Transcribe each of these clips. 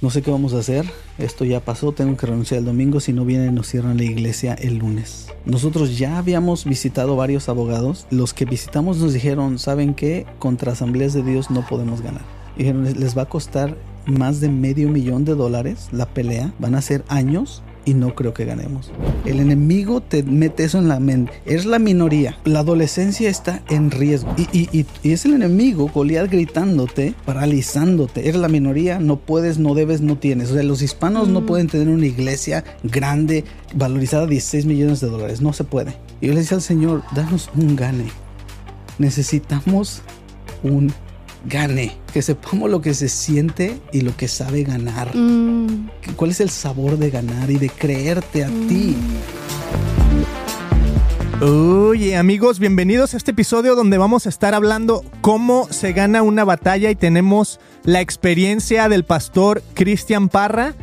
No sé qué vamos a hacer, esto ya pasó, tengo que renunciar el domingo, si no vienen nos cierran la iglesia el lunes. Nosotros ya habíamos visitado varios abogados, los que visitamos nos dijeron, ¿saben qué? Contra asambleas de Dios no podemos ganar. Dijeron, les va a costar más de medio millón de dólares la pelea, van a ser años y no creo que ganemos. El enemigo te mete eso en la mente. Es la minoría. La adolescencia está en riesgo. Y, es el enemigo, Goliat, gritándote, paralizándote. Eres la minoría, no puedes, no debes, no tienes. O sea, los hispanos no mm. pueden tener una iglesia grande, valorizada 16 millones de dólares. No se puede. Y yo le decía al Señor, danos un gane. Necesitamos un gane, que sepamos lo que se siente y lo que sabe ganar. Mm. ¿Cuál es el sabor de ganar y de creerte a ti? Oye amigos, bienvenidos a este episodio donde vamos a estar hablando cómo se gana una batalla y tenemos la experiencia del pastor Cristian Parra,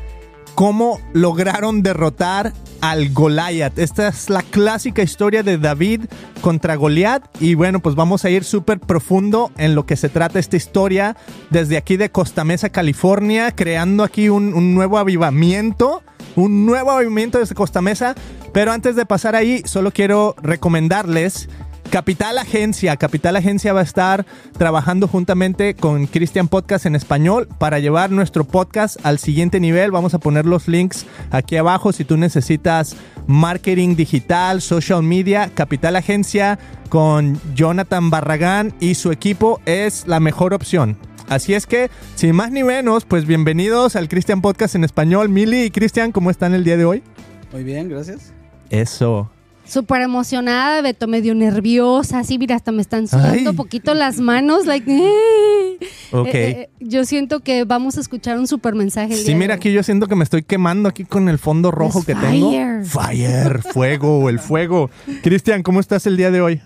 cómo lograron derrotar al Goliath. Esta es la clásica historia de David contra Goliath. Y bueno, pues vamos a ir súper profundo en lo que se trata esta historia desde aquí de Costa Mesa, California, creando aquí un, nuevo avivamiento. Un nuevo avivamiento desde Costa Mesa. Pero antes de pasar ahí, solo quiero recomendarles Capital Agencia. Capital Agencia va a estar trabajando juntamente con Christian Podcast en español para llevar nuestro podcast al siguiente nivel. Vamos a poner los links aquí abajo si tú necesitas marketing digital, social media. Capital Agencia con Jonathan Barragán y su equipo es la mejor opción. Así es que, sin más ni menos, pues bienvenidos al Christian Podcast en español. Mili y Christian, ¿cómo están el día de hoy? Muy bien, gracias. Eso súper emocionada, Beto, medio nerviosa, así, mira, hasta me están sudando un poquito las manos, like, eh. Eh, eh, yo siento que vamos a escuchar un súper mensaje. sí, mira, aquí yo siento que me estoy quemando aquí con el fondo rojo que tengo. Fire, fuego, el fuego. Cristian, ¿cómo estás el día de hoy?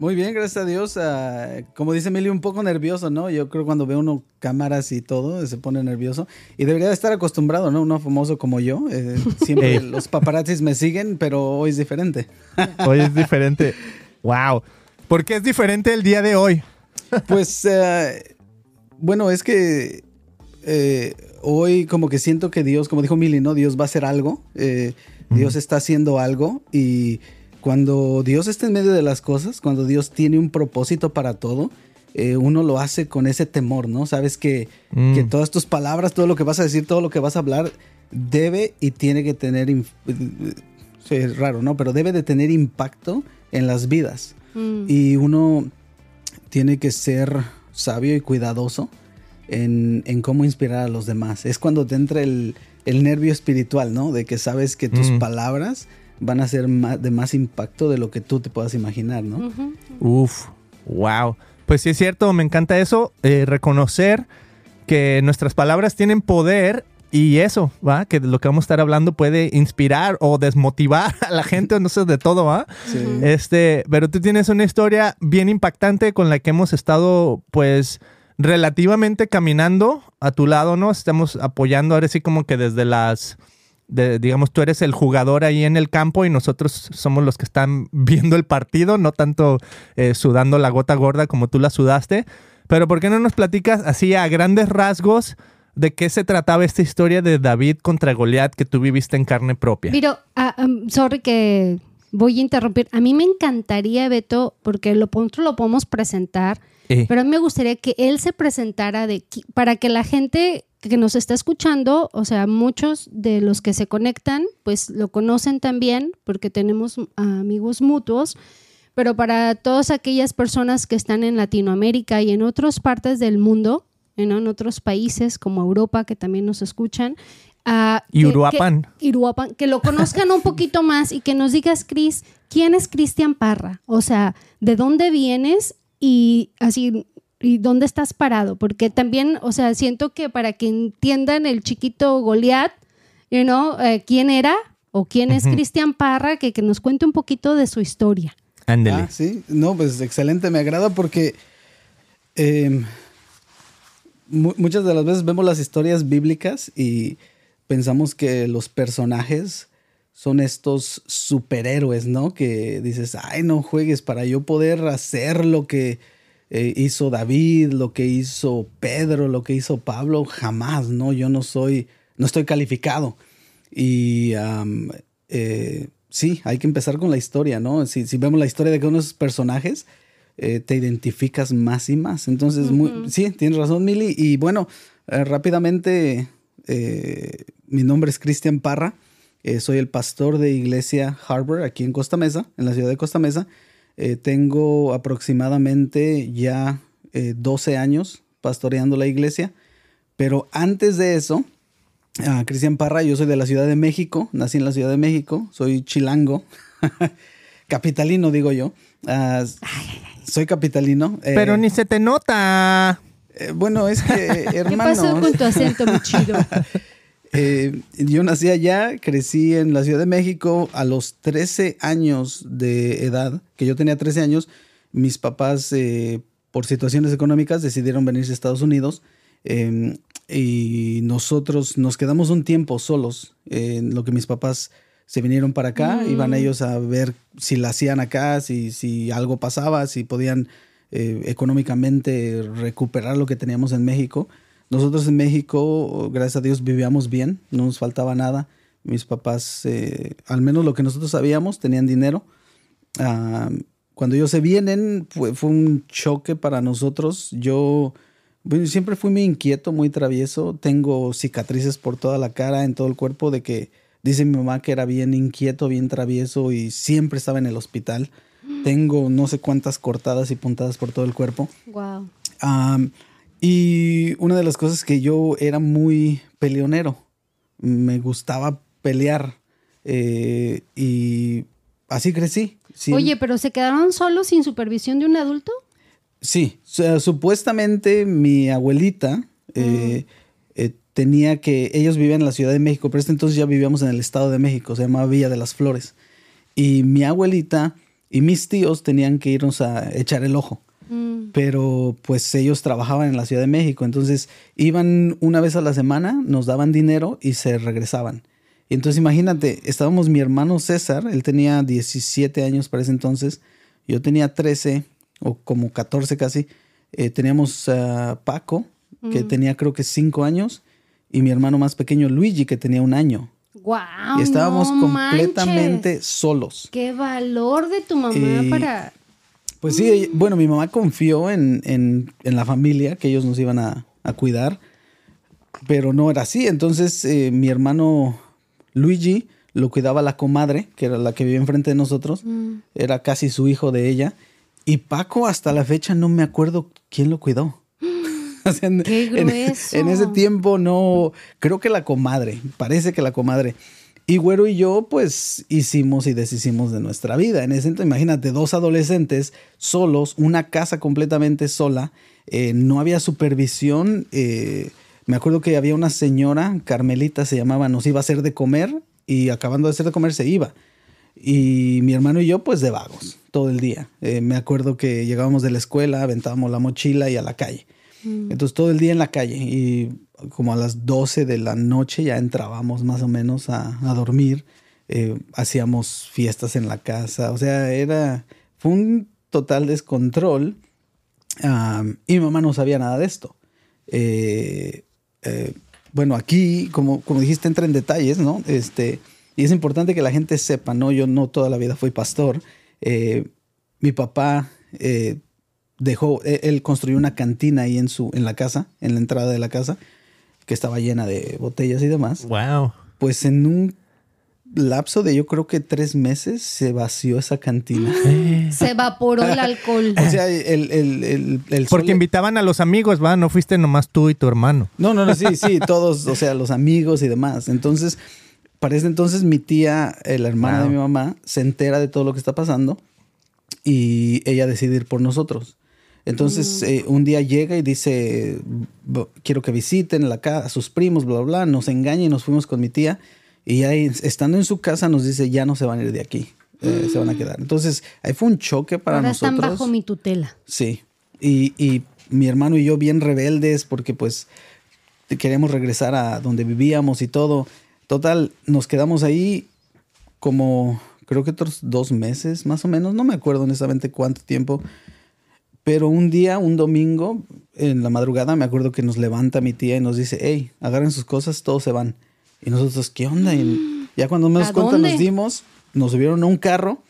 Muy bien, gracias a Dios. Ah, como dice Emilio, un poco nervioso, ¿no? Yo creo que cuando ve uno cámaras y todo, se pone nervioso. Y debería de estar acostumbrado, ¿no? Uno famoso como yo. Eh, siempre los paparazzis me siguen, pero hoy es diferente. hoy es diferente. Wow. ¿Por qué es diferente el día de hoy? pues, eh, bueno, es que eh, hoy como que siento que Dios, como dijo Mili, ¿no? Dios va a hacer algo. Dios está haciendo algo y cuando Dios está en medio de las cosas, cuando Dios tiene un propósito para todo, eh, uno lo hace con ese temor, ¿no? Sabes que, mm. que, todas tus palabras, todo lo que vas a decir, todo lo que vas a hablar, debe y tiene que tener, es raro, ¿no? Pero debe de tener impacto en las vidas. Mm. Y uno tiene que ser sabio y cuidadoso en, en, cómo inspirar a los demás. Es cuando te entra el, el nervio espiritual, ¿no? De que sabes que tus mm. palabras van a ser de más impacto de lo que tú te puedas imaginar, ¿no? Uf, wow. Pues sí es cierto, me encanta eso, eh, reconocer que nuestras palabras tienen poder y eso, ¿va? Que lo que vamos a estar hablando puede inspirar o desmotivar a la gente, no sé, de todo, ¿va? Sí. Este, pero tú tienes una historia bien impactante con la que hemos estado, pues, relativamente caminando a tu lado, ¿no? Estamos apoyando ahora sí como que desde las digamos, tú eres el jugador ahí en el campo y nosotros somos los que están viendo el partido, no tanto eh, sudando la gota gorda como tú la sudaste. Pero ¿por qué no nos platicas así a grandes rasgos de qué se trataba esta historia de David contra Goliat que tú viviste en carne propia? Pero, ah, sorry que voy a interrumpir. A mí me encantaría, Beto, porque lo, lo podemos presentar, pero a mí me gustaría que él se presentara de, para que la gente que nos está escuchando, o sea, muchos de los que se conectan, pues lo conocen también porque tenemos amigos mutuos, pero para todas aquellas personas que están en Latinoamérica y en otras partes del mundo, en otros países como Europa que también nos escuchan, uh, y Uruapan. Que, que lo conozcan un poquito más y que nos digas, Cris, ¿quién es Cristian Parra? O sea, ¿de dónde vienes? Y así, ¿Y dónde estás parado? Porque también, o sea, siento que para que entiendan el chiquito Goliat, you know, eh, quién era o quién es Cristian Parra, que, que, nos cuente un poquito de su historia. Ándele. Ah, sí, no, pues excelente, me agrada porque em, muchas de las veces vemos las historias bíblicas y pensamos que los personajes son estos superhéroes, ¿no? Que dices, ay, no juegues para yo poder hacer lo que eh, hizo David, lo que hizo Pedro, lo que hizo Pablo, jamás, ¿no? Yo no soy, no estoy calificado. Y eh, sí, hay que empezar con la historia, ¿no? Si, vemos la historia de unos personajes, eh, te identificas más y más. Entonces, sí, tienes razón, Mili. Y bueno, rápidamente, mi nombre es Cristian Parra. soy el pastor de Iglesia Harbor aquí en Costa Mesa, en la ciudad de Costa Mesa. Eh, tengo aproximadamente ya 12 eh, años pastoreando la iglesia, pero antes de eso, Cristian Parra, yo soy de la Ciudad de México, nací en la Ciudad de México, soy chilango, capitalino digo yo. Ah, soy capitalino. Eh, pero ni se te nota. bueno, es que, hermano. ¿Qué pasó con tu acento muy chido? Eh, yo nací allá, crecí en la Ciudad de México a los 13 años de edad, que yo tenía 13 años, mis papás eh, por situaciones económicas decidieron venirse a Estados Unidos em, y nosotros nos quedamos un tiempo solos en lo que mis papás se vinieron para acá, mm. iban ellos a ver si la hacían acá, si, si algo pasaba, si podían eh, económicamente recuperar lo que teníamos en México. Nosotros en México, gracias a Dios, vivíamos bien, no nos faltaba nada. Mis papás, eh, al menos lo que nosotros sabíamos, tenían dinero. Ah, cuando ellos se vienen, fue, fue, un choque para nosotros. Yo siempre fui muy inquieto, muy travieso. Tengo cicatrices por toda la cara, en todo el cuerpo, de que dice mi mamá que era bien inquieto, bien travieso y siempre estaba en el hospital. Tengo no sé cuántas cortadas y puntadas por todo el cuerpo. Wow. Y una de las cosas que yo era muy peleonero, me gustaba pelear eh, y así crecí. Oye, pero ¿se quedaron solos sin supervisión de un adulto? Sí, supuestamente mi abuelita eh, eh, tenía que, ellos vivían en la Ciudad de México, pero este entonces ya vivíamos en el Estado de México, se llamaba Villa de las Flores. Y mi abuelita y mis tíos tenían que irnos a echar el ojo. Mm. Pero pues ellos trabajaban en la Ciudad de México, entonces iban una vez a la semana, nos daban dinero y se regresaban. Y entonces imagínate, estábamos mi hermano César, él tenía 17 años para ese entonces, yo tenía 13 o como 14 casi, eh, teníamos a Paco, que mm. tenía creo que 5 años, y mi hermano más pequeño Luigi, que tenía un año. Wow, y estábamos completamente solos. Qué valor de tu mamá para pues sí, bueno, mi mamá confió en, la familia, que ellos nos iban a, cuidar, pero no era así. Entonces eh, mi hermano Luigi lo cuidaba la comadre, que era la que vivía enfrente de nosotros, mm. era casi su hijo de ella, y Paco hasta la fecha no me acuerdo quién lo cuidó. Qué grueso. en ese tiempo no, creo que la comadre, parece que la comadre. Y Güero y yo, pues, hicimos y deshicimos de nuestra vida. En ese entonces, imagínate, dos adolescentes solos, una casa completamente sola, eh, no había supervisión. Eh, me acuerdo que había una señora, Carmelita se llamaba, nos iba a hacer de comer y acabando de hacer de comer se iba. Y mi hermano y yo, pues, de vagos, todo el día. Eh, me acuerdo que llegábamos de la escuela, aventábamos la mochila y a la calle. Mm. Entonces, todo el día en la calle. Y como a las 12 de la noche ya entrábamos más o menos a, dormir. Eh, hacíamos fiestas en la casa. O sea, era. Fue un total descontrol. y mi mamá no sabía nada de esto. Eh, eh, bueno, aquí, como, como dijiste, entra en detalles, ¿no? Este, y es importante que la gente sepa, ¿no? Yo no toda la vida fui pastor. mi papá dejó, él construyó una cantina ahí en, su, en la casa, en la entrada de la casa que estaba llena de botellas y demás. Wow. Pues en un lapso de yo creo que tres meses se vació esa cantina. Se evaporó el alcohol. o sea, el, el, el, Porque invitaban a los amigos, va, no fuiste nomás tú y tu hermano. No, no, no, sí, sí, todos, o sea, los amigos y demás. Entonces, para ese entonces mi tía, eh, la hermana de mi mamá, se entera de todo lo que está pasando y ella decide ir por nosotros. Entonces, eh, un día llega y dice, quiero que visiten la casa, a sus primos, bla, bla, bla. Nos engaña y nos fuimos con mi tía. Y ahí, estando en su casa, nos dice, ya no se van a ir de aquí, eh, se van a quedar. Entonces, ahí fue un choque para Ahora nosotros. están bajo mi tutela. Sí. Y, y mi hermano y yo bien rebeldes porque pues queremos regresar a donde vivíamos y todo. Total, nos quedamos ahí como creo que otros dos meses más o menos, no me acuerdo honestamente cuánto tiempo, Pero un día, un domingo, en la madrugada, me acuerdo que nos levanta mi tía y nos dice, hey, agarren sus cosas, todos se van. Y nosotros, ¿qué onda? Y ya cuando nos cuenta nos dimos, nos subieron a un carro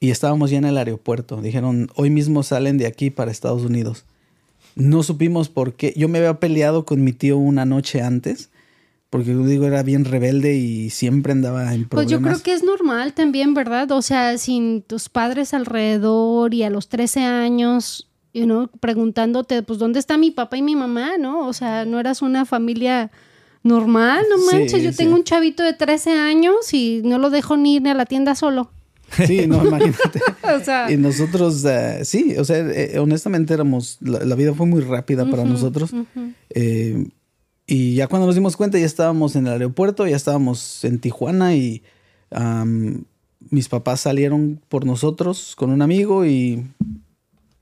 y estábamos ya en el aeropuerto. Dijeron, hoy mismo salen de aquí para Estados Unidos. No supimos por qué. Yo me había peleado con mi tío una noche antes, porque yo digo, era bien rebelde y siempre andaba en problemas. Pues yo creo que es normal también, ¿verdad? O sea, sin tus padres alrededor y a los 13 años, you know, preguntándote, pues, ¿dónde está mi papá y mi mamá? ¿No? O sea, no eras una familia normal, no manches. yo tengo un chavito de 13 años y no lo dejo ni ir a la tienda solo. Sí, no, imagínate. y nosotros, eh, sí, o sea, eh, honestamente éramos, la, vida fue muy rápida para nosotros. Eh, y ya cuando nos dimos cuenta, ya estábamos en el aeropuerto, ya estábamos en Tijuana y mis papás salieron por nosotros con un amigo y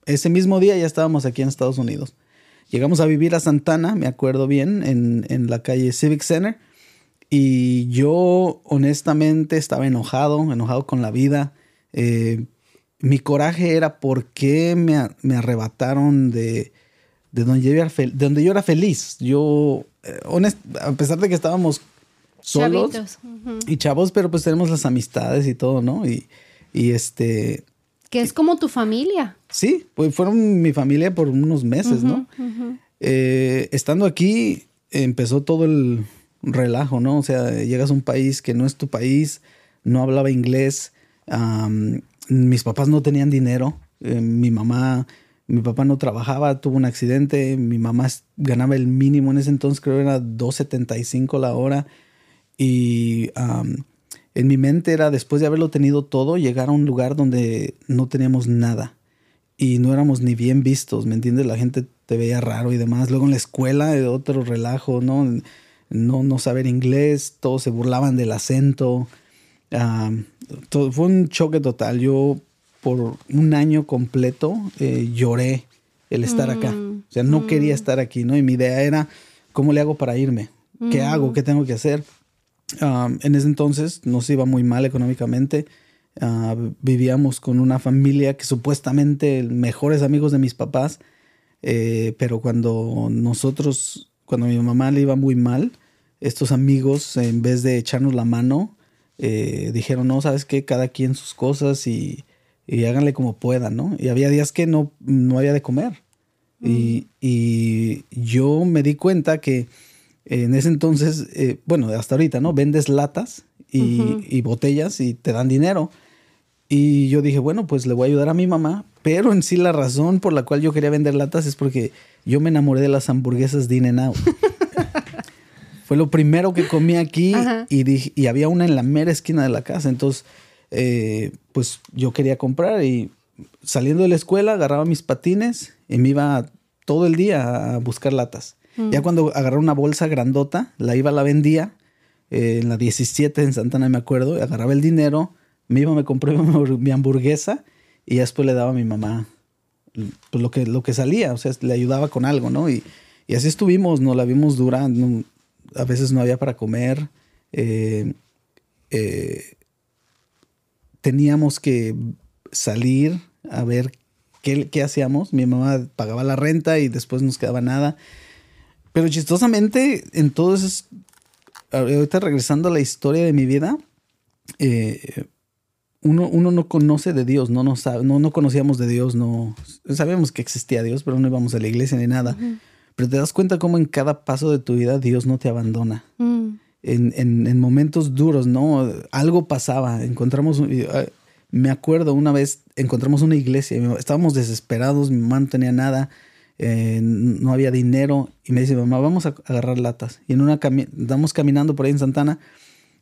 ese mismo día ya estábamos aquí en Estados Unidos. Llegamos a vivir a Santana, me acuerdo bien, en, en la calle Civic Center. Y yo honestamente estaba enojado, enojado con la vida. Eh, mi coraje era por qué me, me arrebataron de, de, donde yo era donde yo era feliz. Yo, eh, a pesar de que estábamos solos y chavos, pero pues tenemos las amistades y todo, ¿no? Y, y este... Que es como tu familia. Sí, pues fueron mi familia por unos meses, ¿no? Eh, estando aquí empezó todo el relajo, ¿no? O sea, llegas a un país que no es tu país, no hablaba inglés, mis papás no tenían dinero, eh, mi mamá, mi papá no trabajaba, tuvo un accidente, mi mamá ganaba el mínimo en ese entonces, creo que era 2.75 la hora, y en mi mente era, después de haberlo tenido todo, llegar a un lugar donde no teníamos nada y no éramos ni bien vistos, ¿me entiendes? La gente te veía raro y demás. Luego en la escuela, otro relajo, ¿no? no, no saber inglés, todos se burlaban del acento. fue un choque total. Yo por un año completo eh, lloré el estar acá. Mm, o sea, no quería mm. estar aquí, ¿no? Y mi idea era, ¿cómo le hago para irme? ¿Qué mm. hago? ¿Qué tengo que hacer? en ese entonces nos iba muy mal económicamente. Ah, vivíamos con una familia que supuestamente mejores amigos de mis papás, eh, pero cuando nosotros, cuando a mi mamá le iba muy mal, estos amigos, en vez de echarnos la mano, eh, dijeron, no, sabes qué, cada quien sus cosas y, háganle como puedan, ¿no? Y había días que no, no había de comer. Y, y, yo me di cuenta que en ese entonces, eh, bueno, hasta ahorita, ¿no? Vendes latas y, y, botellas y te dan dinero. Y yo dije, bueno, pues le voy a ayudar a mi mamá, pero en sí la razón por la cual yo quería vender latas es porque yo me enamoré de las hamburguesas de in Out. Fue lo primero que comí aquí y, y había una en la mera esquina de la casa. Entonces, eh, pues yo quería comprar y saliendo de la escuela agarraba mis patines y me iba todo el día a buscar latas. Mm. Ya cuando agarré una bolsa grandota, la iba, la vendía eh, en la 17 en Santana, me acuerdo, agarraba el dinero, me iba, me compré mi hamburguesa y después le daba a mi mamá pues, lo, que, lo que salía, o sea, le ayudaba con algo, ¿no? Y, y así estuvimos, no la vimos durando, a veces no había para comer. Eh, eh, teníamos que salir a ver qué, qué, hacíamos. Mi mamá pagaba la renta y después nos quedaba nada. Pero chistosamente, entonces, ahorita regresando a la historia de mi vida, eh, uno, uno, no conoce de Dios, no, no, sabe, no, no conocíamos de Dios, no sabíamos que existía Dios, pero no íbamos a la iglesia ni nada. Pero te das cuenta cómo en cada paso de tu vida Dios no te abandona. Mm. En, en, momentos duros, ¿no? Algo pasaba. Encontramos, ah, me acuerdo una vez, encontramos una iglesia, estábamos desesperados, mi mamá no tenía nada, eh, no había dinero. Y me dice, mamá, vamos a agarrar latas. Y en una estamos caminando por ahí en Santana,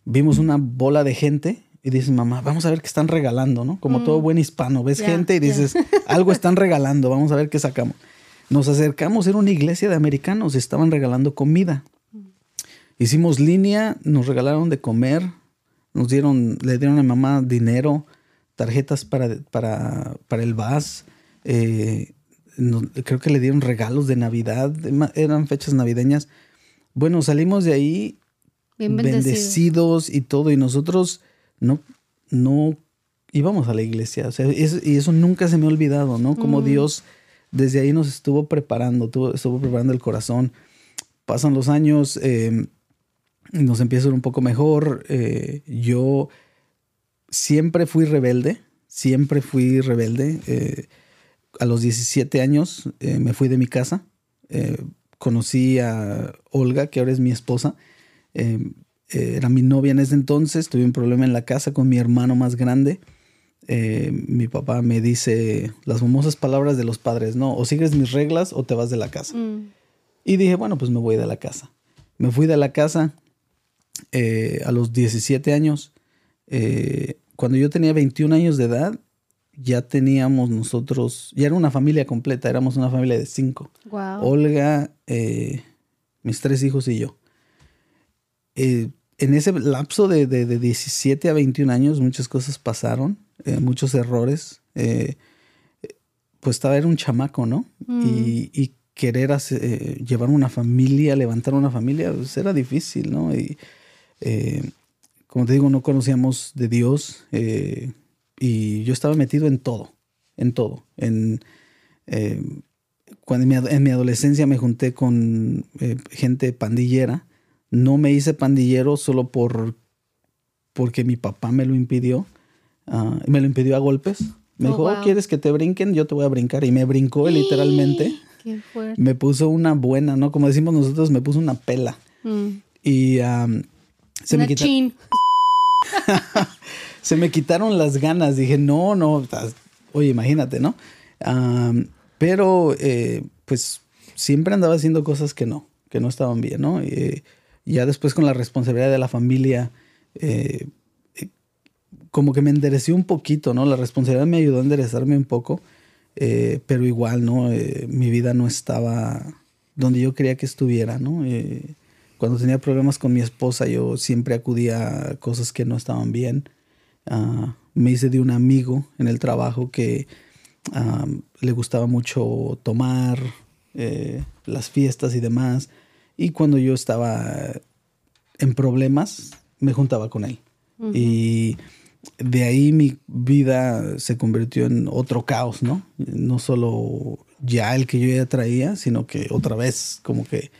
vimos una bola de gente y dice mamá, vamos a ver qué están regalando, ¿no? Como todo mm. buen hispano, ves gente y dices, algo están regalando, vamos a ver qué sacamos. Nos acercamos, era una iglesia de americanos, estaban regalando comida. Hicimos línea, nos regalaron de comer, nos dieron, le dieron a mamá dinero, tarjetas para, para, para el VAS, eh, creo que le dieron regalos de Navidad, eran fechas navideñas. Bueno, salimos de ahí bendecidos. y todo, y nosotros no, no íbamos a la iglesia, o sea, y eso nunca se me ha olvidado, ¿no? Como mm. Dios desde ahí nos estuvo preparando, estuvo preparando el corazón. Pasan los años, em, nos empieza a ir un poco mejor. Eh, yo siempre fui rebelde, siempre fui rebelde. Eh, a los 17 años eh, me fui de mi casa. conocí a Olga, que ahora es mi esposa. Era mi novia en ese entonces. Tuve un problema en la casa con mi hermano más grande. mi papá me dice las famosas palabras de los padres, no, o sigues mis reglas o te vas de la casa. Mm. Y dije, bueno, pues me voy de la casa. Me fui de la casa eh, a los 17 años. Eh, cuando yo tenía 21 años de edad, ya teníamos nosotros, ya era una familia completa, éramos una familia de cinco. Olga, eh, mis tres hijos y yo. en ese lapso de, de, 17 a 21 años, muchas cosas pasaron, muchos errores. pues estaba, era un chamaco, ¿no? Mm. Y, y, querer llevar una familia, levantar una familia, pues era difícil, ¿no? Y eh, como te digo, no conocíamos de Dios eh, y yo estaba metido en todo, en todo. En, eh, cuando en mi, adolescencia me junté con gente pandillera, no me hice pandillero solo por porque mi papá me lo impidió, ah, me lo impidió a golpes. Me oh, dijo, oh, ¿quieres que te brinquen? Yo te voy a brincar. Y me brincó literalmente. Me puso una buena, ¿no? Como decimos nosotros, me puso una pela. Mm. Y se me quitaron. se me quitaron las ganas. Dije, no, no. Oye, imagínate, ¿no? pero, eh, pues, siempre andaba haciendo cosas que no, que no estaban bien, ¿no? Eh, ya después con la responsabilidad de la familia, eh, como que me enderecí un poquito, ¿no? La responsabilidad me ayudó a enderezarme un poco, pero igual, ¿no? mi vida no estaba donde yo quería que estuviera, ¿no? Cuando tenía problemas con mi esposa, yo siempre acudía a cosas que no estaban bien. Ah, me hice de un amigo en el trabajo que ah, le gustaba mucho tomar, eh, las fiestas y demás. Y cuando yo estaba en problemas, me juntaba con él. Y de ahí mi vida se convirtió en otro caos, ¿no? No solo ya el que yo ya traía, sino que otra vez como que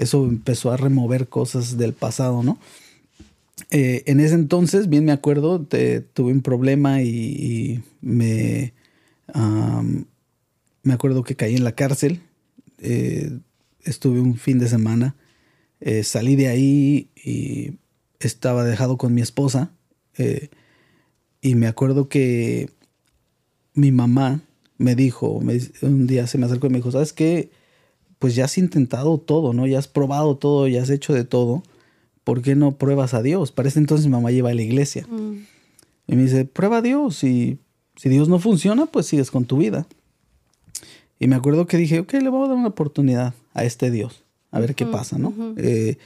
eso empezó a remover cosas del pasado, ¿no? Eh, en ese entonces, bien me acuerdo, tuve un problema y, me, me acuerdo que caí en la cárcel. Eh, estuve un fin de semana. Eh, salí de ahí y estaba dejado con mi esposa. y me acuerdo que mi mamá me dijo, un día se me acercó y me dijo, ¿sabes qué? Pues ya has intentado todo, ¿no? Ya has probado todo, ya has hecho de todo. ¿Por qué no pruebas a Dios? Para ese entonces mi mamá lleva a la iglesia. Mm. Y me dice, prueba a Dios. Y si Dios no funciona, pues sigues con tu vida. Y me acuerdo que dije, ok, le voy a dar una oportunidad a este Dios. A ver qué pasa, ¿no? Eh,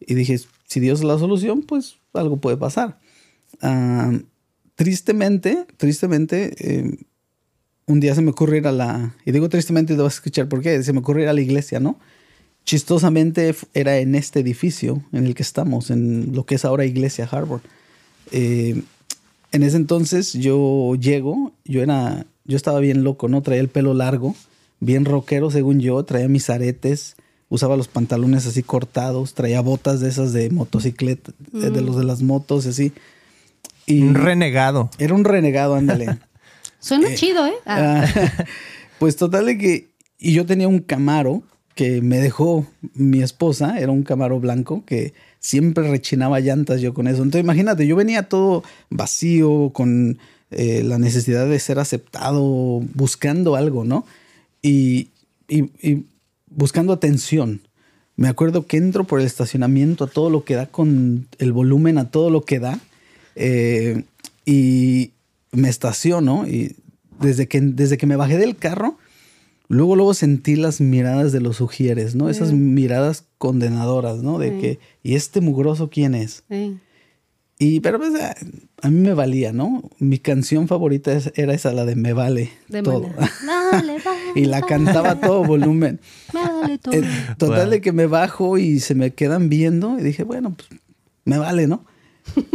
y dije, si Dios es la solución, pues algo puede pasar. Ah, tristemente, tristemente, eh, un día se me ocurre ir a la, y digo tristemente, te vas a escuchar por qué, se me ocurre ir a la iglesia, ¿no? Chistosamente era en este edificio en el que estamos, en lo que es ahora Iglesia Harvard. Eh, en ese entonces yo llego, yo era, yo estaba bien loco, ¿no? Traía el pelo largo, bien rockero según yo, traía mis aretes, usaba los pantalones así cortados, traía botas de esas de motocicleta, de mm. los de las motos, así. Y un renegado. Era un renegado, ándale. Suena eh, chido, ¿eh? Ah. Ah, pues total de que... Y yo tenía un Camaro que me dejó mi esposa, era un Camaro blanco que siempre rechinaba llantas yo con eso. Entonces imagínate, yo venía todo vacío, con eh, la necesidad de ser aceptado, buscando algo, ¿no? Y, buscando atención. Me acuerdo que entro por el estacionamiento a todo lo que da con el volumen, a todo lo que da. Eh, y, me estaciono y desde que, desde que me bajé del carro, luego, luego sentí las miradas de los ujieres, ¿no? Esas miradas condenadoras, ¿no? De que, ¿y este mugroso quién es? Y, pero pues, a, mí me valía, ¿no? Mi canción favorita era esa, la de Me Vale todo. y la cantaba a todo volumen. Me vale todo. Eh, total de que me bajo y se me quedan viendo y dije, bueno, pues me vale, ¿no?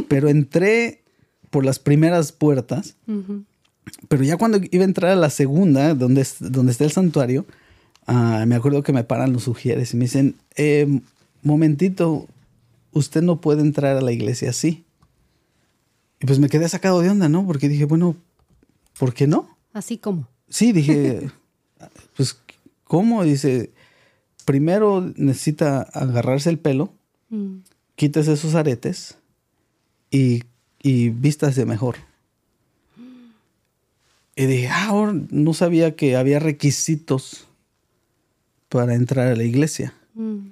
Pero entré por las primeras puertas Pero ya cuando iba a entrar a la segunda, donde, donde está el santuario, ah, me acuerdo que me paran los sugieres y me dicen, eh, momentito, usted no puede entrar a la iglesia así. Y pues me quedé sacado de onda, ¿no? Porque dije, bueno, ¿por qué no? Así como. Sí, dije, pues, ¿cómo? Dice, primero necesita agarrarse el pelo, mm. quítese esos aretes y, y vístase mejor. Y dije, ah, no sabía que había requisitos para entrar a la iglesia. Mm.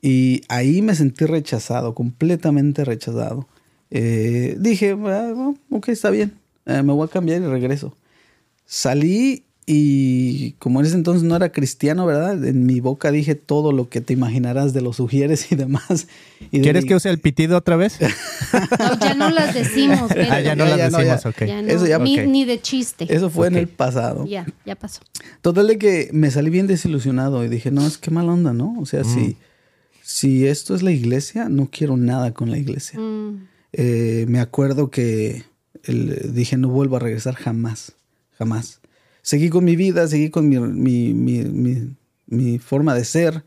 Y ahí me sentí rechazado, completamente rechazado. Eh, dije, ah, ok, está bien, eh, me voy a cambiar y regreso. Salí y como en ese entonces no era cristiano, ¿verdad? En mi boca dije todo lo que te imaginarás de los sugieres y demás. Y ¿Quieres que use el pitido otra vez? no, ya no las decimos. Ah, ya no las decimos, ok. Eso ya, ni, ni, de chiste. Eso fue en el pasado. Ya, ya pasó. Total de que me salí bien desilusionado y dije, no, es que mal onda, ¿no? O sea, si, mm. si esto es la iglesia, no quiero nada con la iglesia. Mm. Eh, me acuerdo que dije, no vuelvo a regresar jamás, jamás. Seguí con mi vida, seguí con mi, forma de ser.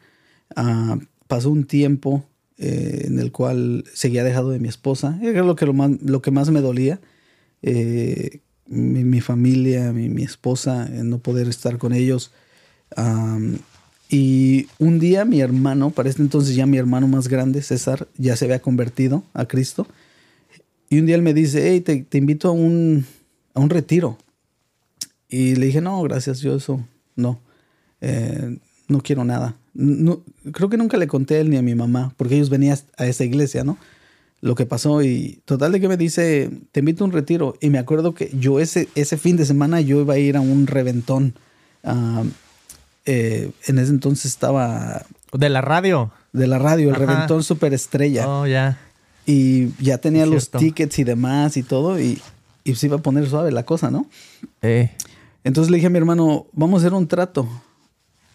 Ah, pasó un tiempo eh, en el cual seguía dejado de mi esposa. Era lo que, lo más, que más me dolía. Eh, mi, familia, mi, esposa, no poder estar con ellos. y un día mi hermano, para este entonces ya mi hermano más grande, César, ya se había convertido a Cristo. Y un día él me dice, hey, te, invito a un, a un retiro. Y le dije, no, gracias, yo eso no. Eh, no quiero nada. No, creo que nunca le conté a él ni a mi mamá, porque ellos venían a esa iglesia, ¿no? Lo que pasó y total de que me dice, te invito a un retiro. Y me acuerdo que yo ese, ese fin de semana yo iba a ir a un reventón. Eh, en ese entonces estaba... ¿De la radio? De la radio, el reventón superestrella. Oh, ya. Y ya tenía los tickets y demás y todo, y, se iba a poner suave la cosa, ¿no? Eh. Entonces le dije a mi hermano, vamos a hacer un trato.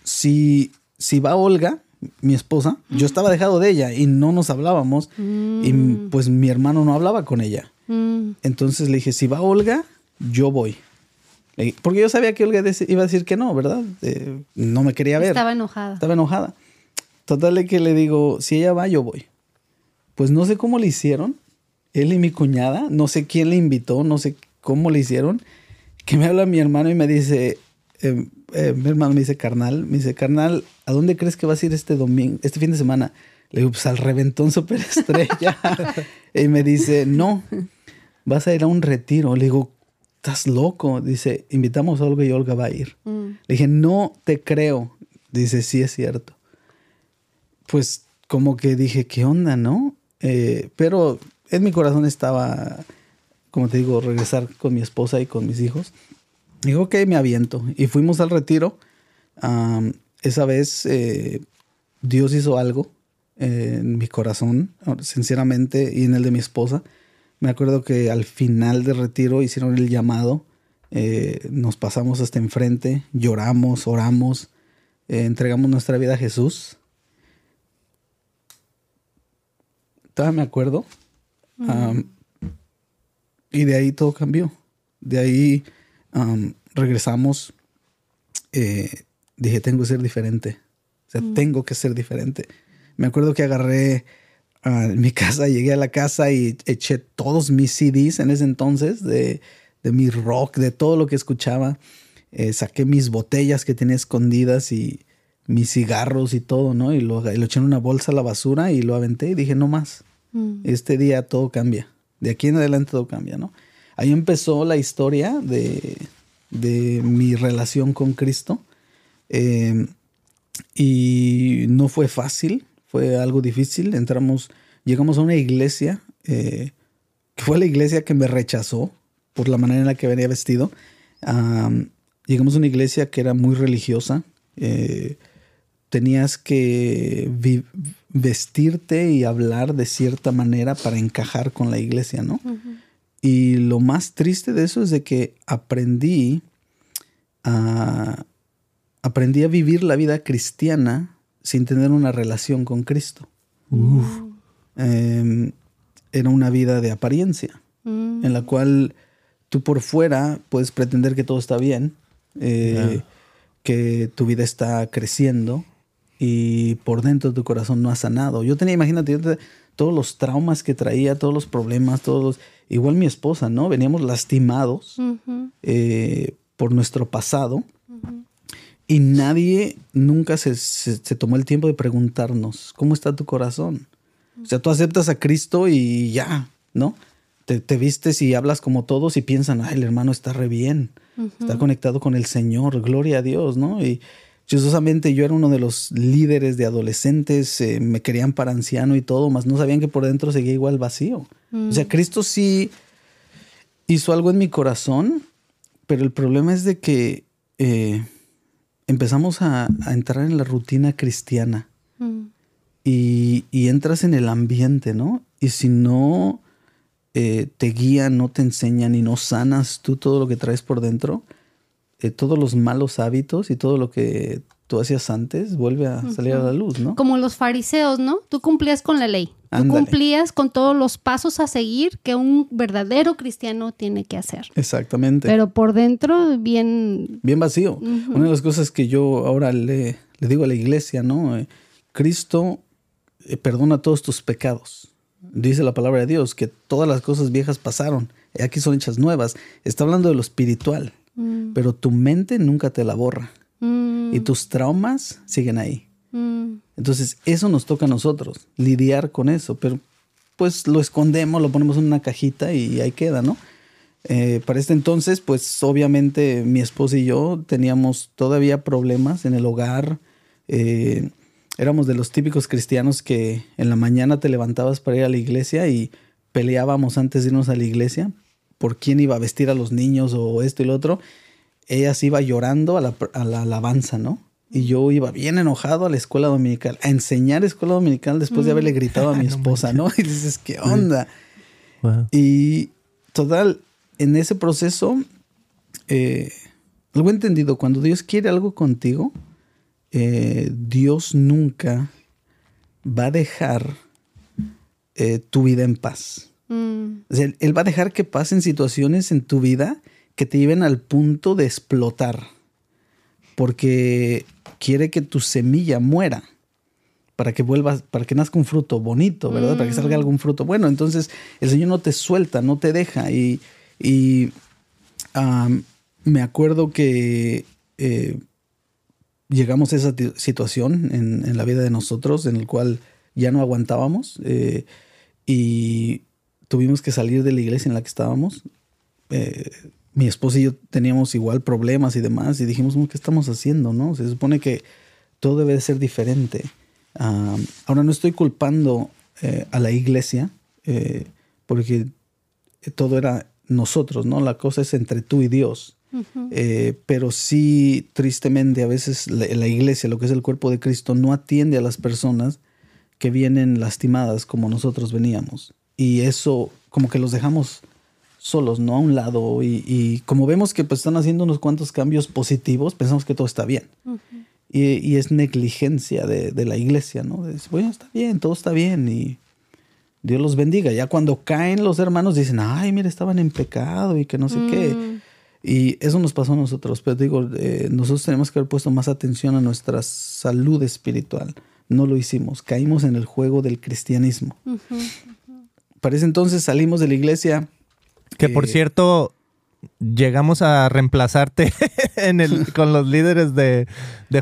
Si, si va Olga, mi esposa, yo estaba dejado de ella y no nos hablábamos, y mm. pues mi hermano no hablaba con ella. Mm. Entonces le dije, si va Olga, yo voy. Porque yo sabía que Olga iba a decir que no, ¿verdad? Eh, no me quería ver. Estaba enojada. Estaba enojada. Total que le digo, si ella va, yo voy. Pues no sé cómo le hicieron, él y mi cuñada, no sé quién le invitó, no sé cómo le hicieron, que me habla mi hermano y me dice, eh, eh, mi hermano me dice, carnal, me dice, carnal, ¿a dónde crees que vas a ir este domingo, este fin de semana? Le digo, pues al reventón superestrella. y me dice, no, vas a ir a un retiro. Le digo, estás loco. Dice, invitamos a Olga y Olga va a ir. Mm. Le dije, no te creo. Dice, sí es cierto. Pues como que dije, ¿qué onda, no? Eh, pero en mi corazón estaba, como te digo, regresar con mi esposa y con mis hijos. Digo, ok, me aviento. Y fuimos al retiro. esa vez eh, Dios hizo algo en mi corazón, sinceramente, y en el de mi esposa. Me acuerdo que al final del retiro hicieron el llamado. Eh, nos pasamos hasta enfrente, lloramos, oramos, entregamos nuestra vida a Jesús. me acuerdo. Y de ahí todo cambió. De ahí regresamos. Eh, dije, tengo que ser diferente. O sea, tengo que ser diferente. Me acuerdo que agarré mi casa, llegué a la casa y eché todos mis CDs en ese entonces de, mi rock, de todo lo que escuchaba. Eh, saqué mis botellas que tenía escondidas y mis cigarros y todo, ¿no? Y lo, y lo eché en una bolsa a la basura y lo aventé y dije, no más. Mm. Este día todo cambia. De aquí en adelante todo cambia, ¿no? Ahí empezó la historia de, mi relación con Cristo. Em, y no fue fácil, fue algo difícil. Entramos, llegamos a una iglesia, eh, que fue la iglesia que me rechazó por la manera en la que venía vestido. llegamos a una iglesia que era muy religiosa. Eh, tenías que vestirte y hablar de cierta manera para encajar con la iglesia, ¿no? Y lo más triste de eso es de que aprendí a, aprendí a vivir la vida cristiana sin tener una relación con Cristo. Em, era una vida de apariencia, en la cual tú por fuera puedes pretender que todo está bien, eh, que tu vida está creciendo y por dentro tu corazón no ha sanado. Yo tenía, imagínate, todos los traumas que traía, todos los problemas, todos los... Igual mi esposa, ¿no? Veníamos lastimados eh, por nuestro pasado y nadie nunca se, tomó el tiempo de preguntarnos, ¿cómo está tu corazón? O sea, tú aceptas a Cristo y ya, ¿no? Te, te vistes y hablas como todos y piensan, ay, el hermano está re bien, está conectado con el Señor, gloria a Dios, ¿no? Y chistosamente yo era uno de los líderes de adolescentes, eh, me querían para anciano y todo, más no sabían que por dentro seguía igual vacío. O sea, mm. Cristo sí hizo algo en mi corazón, pero el problema es de que eh, empezamos a, entrar en la rutina cristiana mm. y, entras en el ambiente, ¿no? Y si no eh, te guían, no te enseñan y no sanas tú todo lo que traes por dentro, eh, todos los malos hábitos y todo lo que tú hacías antes vuelve a salir a la luz, ¿no? Como los fariseos, ¿no? Tú cumplías con la ley. Tú cumplías con todos los pasos a seguir que un verdadero cristiano tiene que hacer. Exactamente. Pero por dentro, bien... Bien vacío. Una de las cosas que yo ahora le, le digo a la iglesia, ¿no? Eh, Cristo eh, perdona todos tus pecados. Dice la palabra de Dios que todas las cosas viejas pasaron. Aquí son hechas nuevas. Está hablando de lo espiritual. Mm. Pero tu mente nunca te la borra. Mm. Y tus traumas siguen ahí. Mm. Entonces, eso nos toca a nosotros, lidiar con eso. Pero pues lo escondemos, lo ponemos en una cajita y ahí queda, ¿no? Eh, para este entonces, pues obviamente mi esposa y yo teníamos todavía problemas en el hogar. Eh, éramos de los típicos cristianos que en la mañana te levantabas para ir a la iglesia y peleábamos antes de irnos a la iglesia por quién iba a vestir a los niños o esto y lo otro, ella se iba llorando a la, alabanza, ¿no? Y yo iba bien enojado a la escuela dominical, a enseñar escuela dominical después de haberle mm. gritado a mi esposa, ¿no? Y dices, ¿qué onda? Y total, en ese proceso, eh, algo entendido, cuando Dios quiere algo contigo, eh, Dios nunca va a dejar eh, tu vida en paz. Mm. él va a dejar que pasen situaciones en tu vida que te lleven al punto de explotar. Porque quiere que tu semilla muera para que vuelvas, para que nazca un fruto bonito, ¿verdad? Para que salga mm. algún fruto bueno. Entonces, el Señor no te suelta, no te deja. Y, me acuerdo que eh, llegamos a esa situación en, la vida de nosotros en el cual ya no aguantábamos eh, y tuvimos que salir de la iglesia en la que estábamos. Eh, mi esposa y yo teníamos igual problemas y demás y dijimos, ¿qué estamos haciendo? no Se supone que todo debe ser diferente. ahora no estoy culpando eh, a la iglesia eh, porque todo era nosotros, ¿no? La cosa es entre tú y Dios. pero sí, tristemente, a veces la, iglesia, lo que es el cuerpo de Cristo, no atiende a las personas que vienen lastimadas como nosotros veníamos y eso como que los dejamos solos, ¿no? A un lado y, como vemos que pues están haciendo unos cuantos cambios positivos, pensamos que todo está bien. y, es negligencia de, la iglesia, ¿no? De decir, bueno, está bien, todo está bien y Dios los bendiga. Ya cuando caen los hermanos dicen, ay, mira, estaban en pecado y que no sé qué. Mm. Y eso nos pasó a nosotros, pero digo, eh, nosotros tenemos que haber puesto más atención a nuestra salud espiritual. No lo hicimos, caímos en el juego del cristianismo. Para ese entonces salimos de la iglesia. Que por eh, cierto, llegamos a reemplazarte en el, con los líderes de,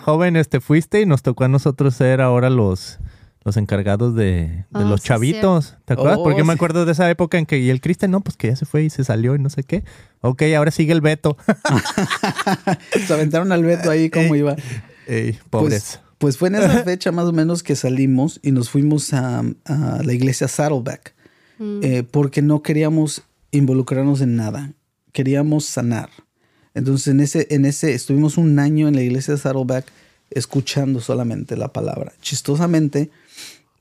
jóvenes, te fuiste y nos tocó a nosotros ser ahora los, los encargados de, ah, los chavitos. ¿Te acuerdas? Porque yo me oh, acuerdo de esa época en que y el Cristian, no, pues que ya se fue y se salió y no sé qué. Ok, ahora sigue el Beto. se aventaron al Beto ahí como iba. Ey, pobres. Pues, pues, fue en esa fecha más o menos que salimos y nos fuimos a, a la iglesia Saddleback. Mm. Eh, porque no queríamos involucrarnos en nada, queríamos sanar. Entonces en ese, en ese estuvimos un año en la iglesia de Saddleback escuchando solamente la palabra. Chistosamente,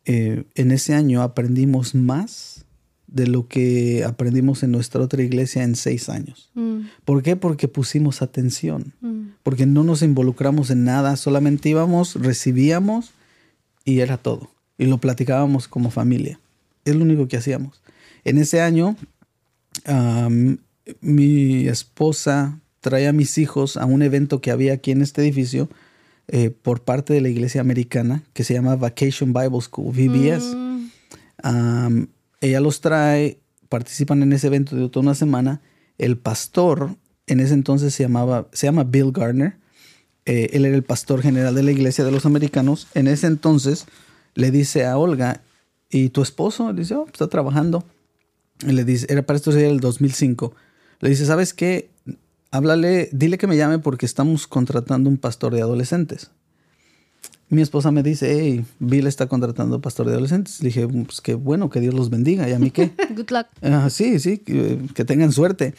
eh, en ese año aprendimos más de lo que aprendimos en nuestra otra iglesia en seis años. Mm. ¿Por qué? Porque pusimos atención, mm. porque no nos involucramos en nada, solamente íbamos, recibíamos y era todo. Y lo platicábamos como familia. Es lo único que hacíamos. En ese año mi esposa trae a mis hijos a un evento que había aquí en este edificio eh, por parte de la iglesia americana que se llama Vacation Bible School, VBS. Mm. ella los trae, participan en ese evento de toda una semana. El pastor en ese entonces se llamaba, se llama Bill Gardner. Eh, él era el pastor general de la iglesia de los americanos. En ese entonces le dice a Olga, ¿y tu esposo? Le dice, oh, está trabajando. le dice, era para esto sería el 2005. Le dice, ¿sabes qué? Háblale, dile que me llame porque estamos contratando un pastor de adolescentes. Mi esposa me dice, hey, Bill está contratando pastor de adolescentes. Le dije, pues qué bueno, que Dios los bendiga. ¿Y a mí qué? Good luck. Ah, sí, sí, que tengan suerte.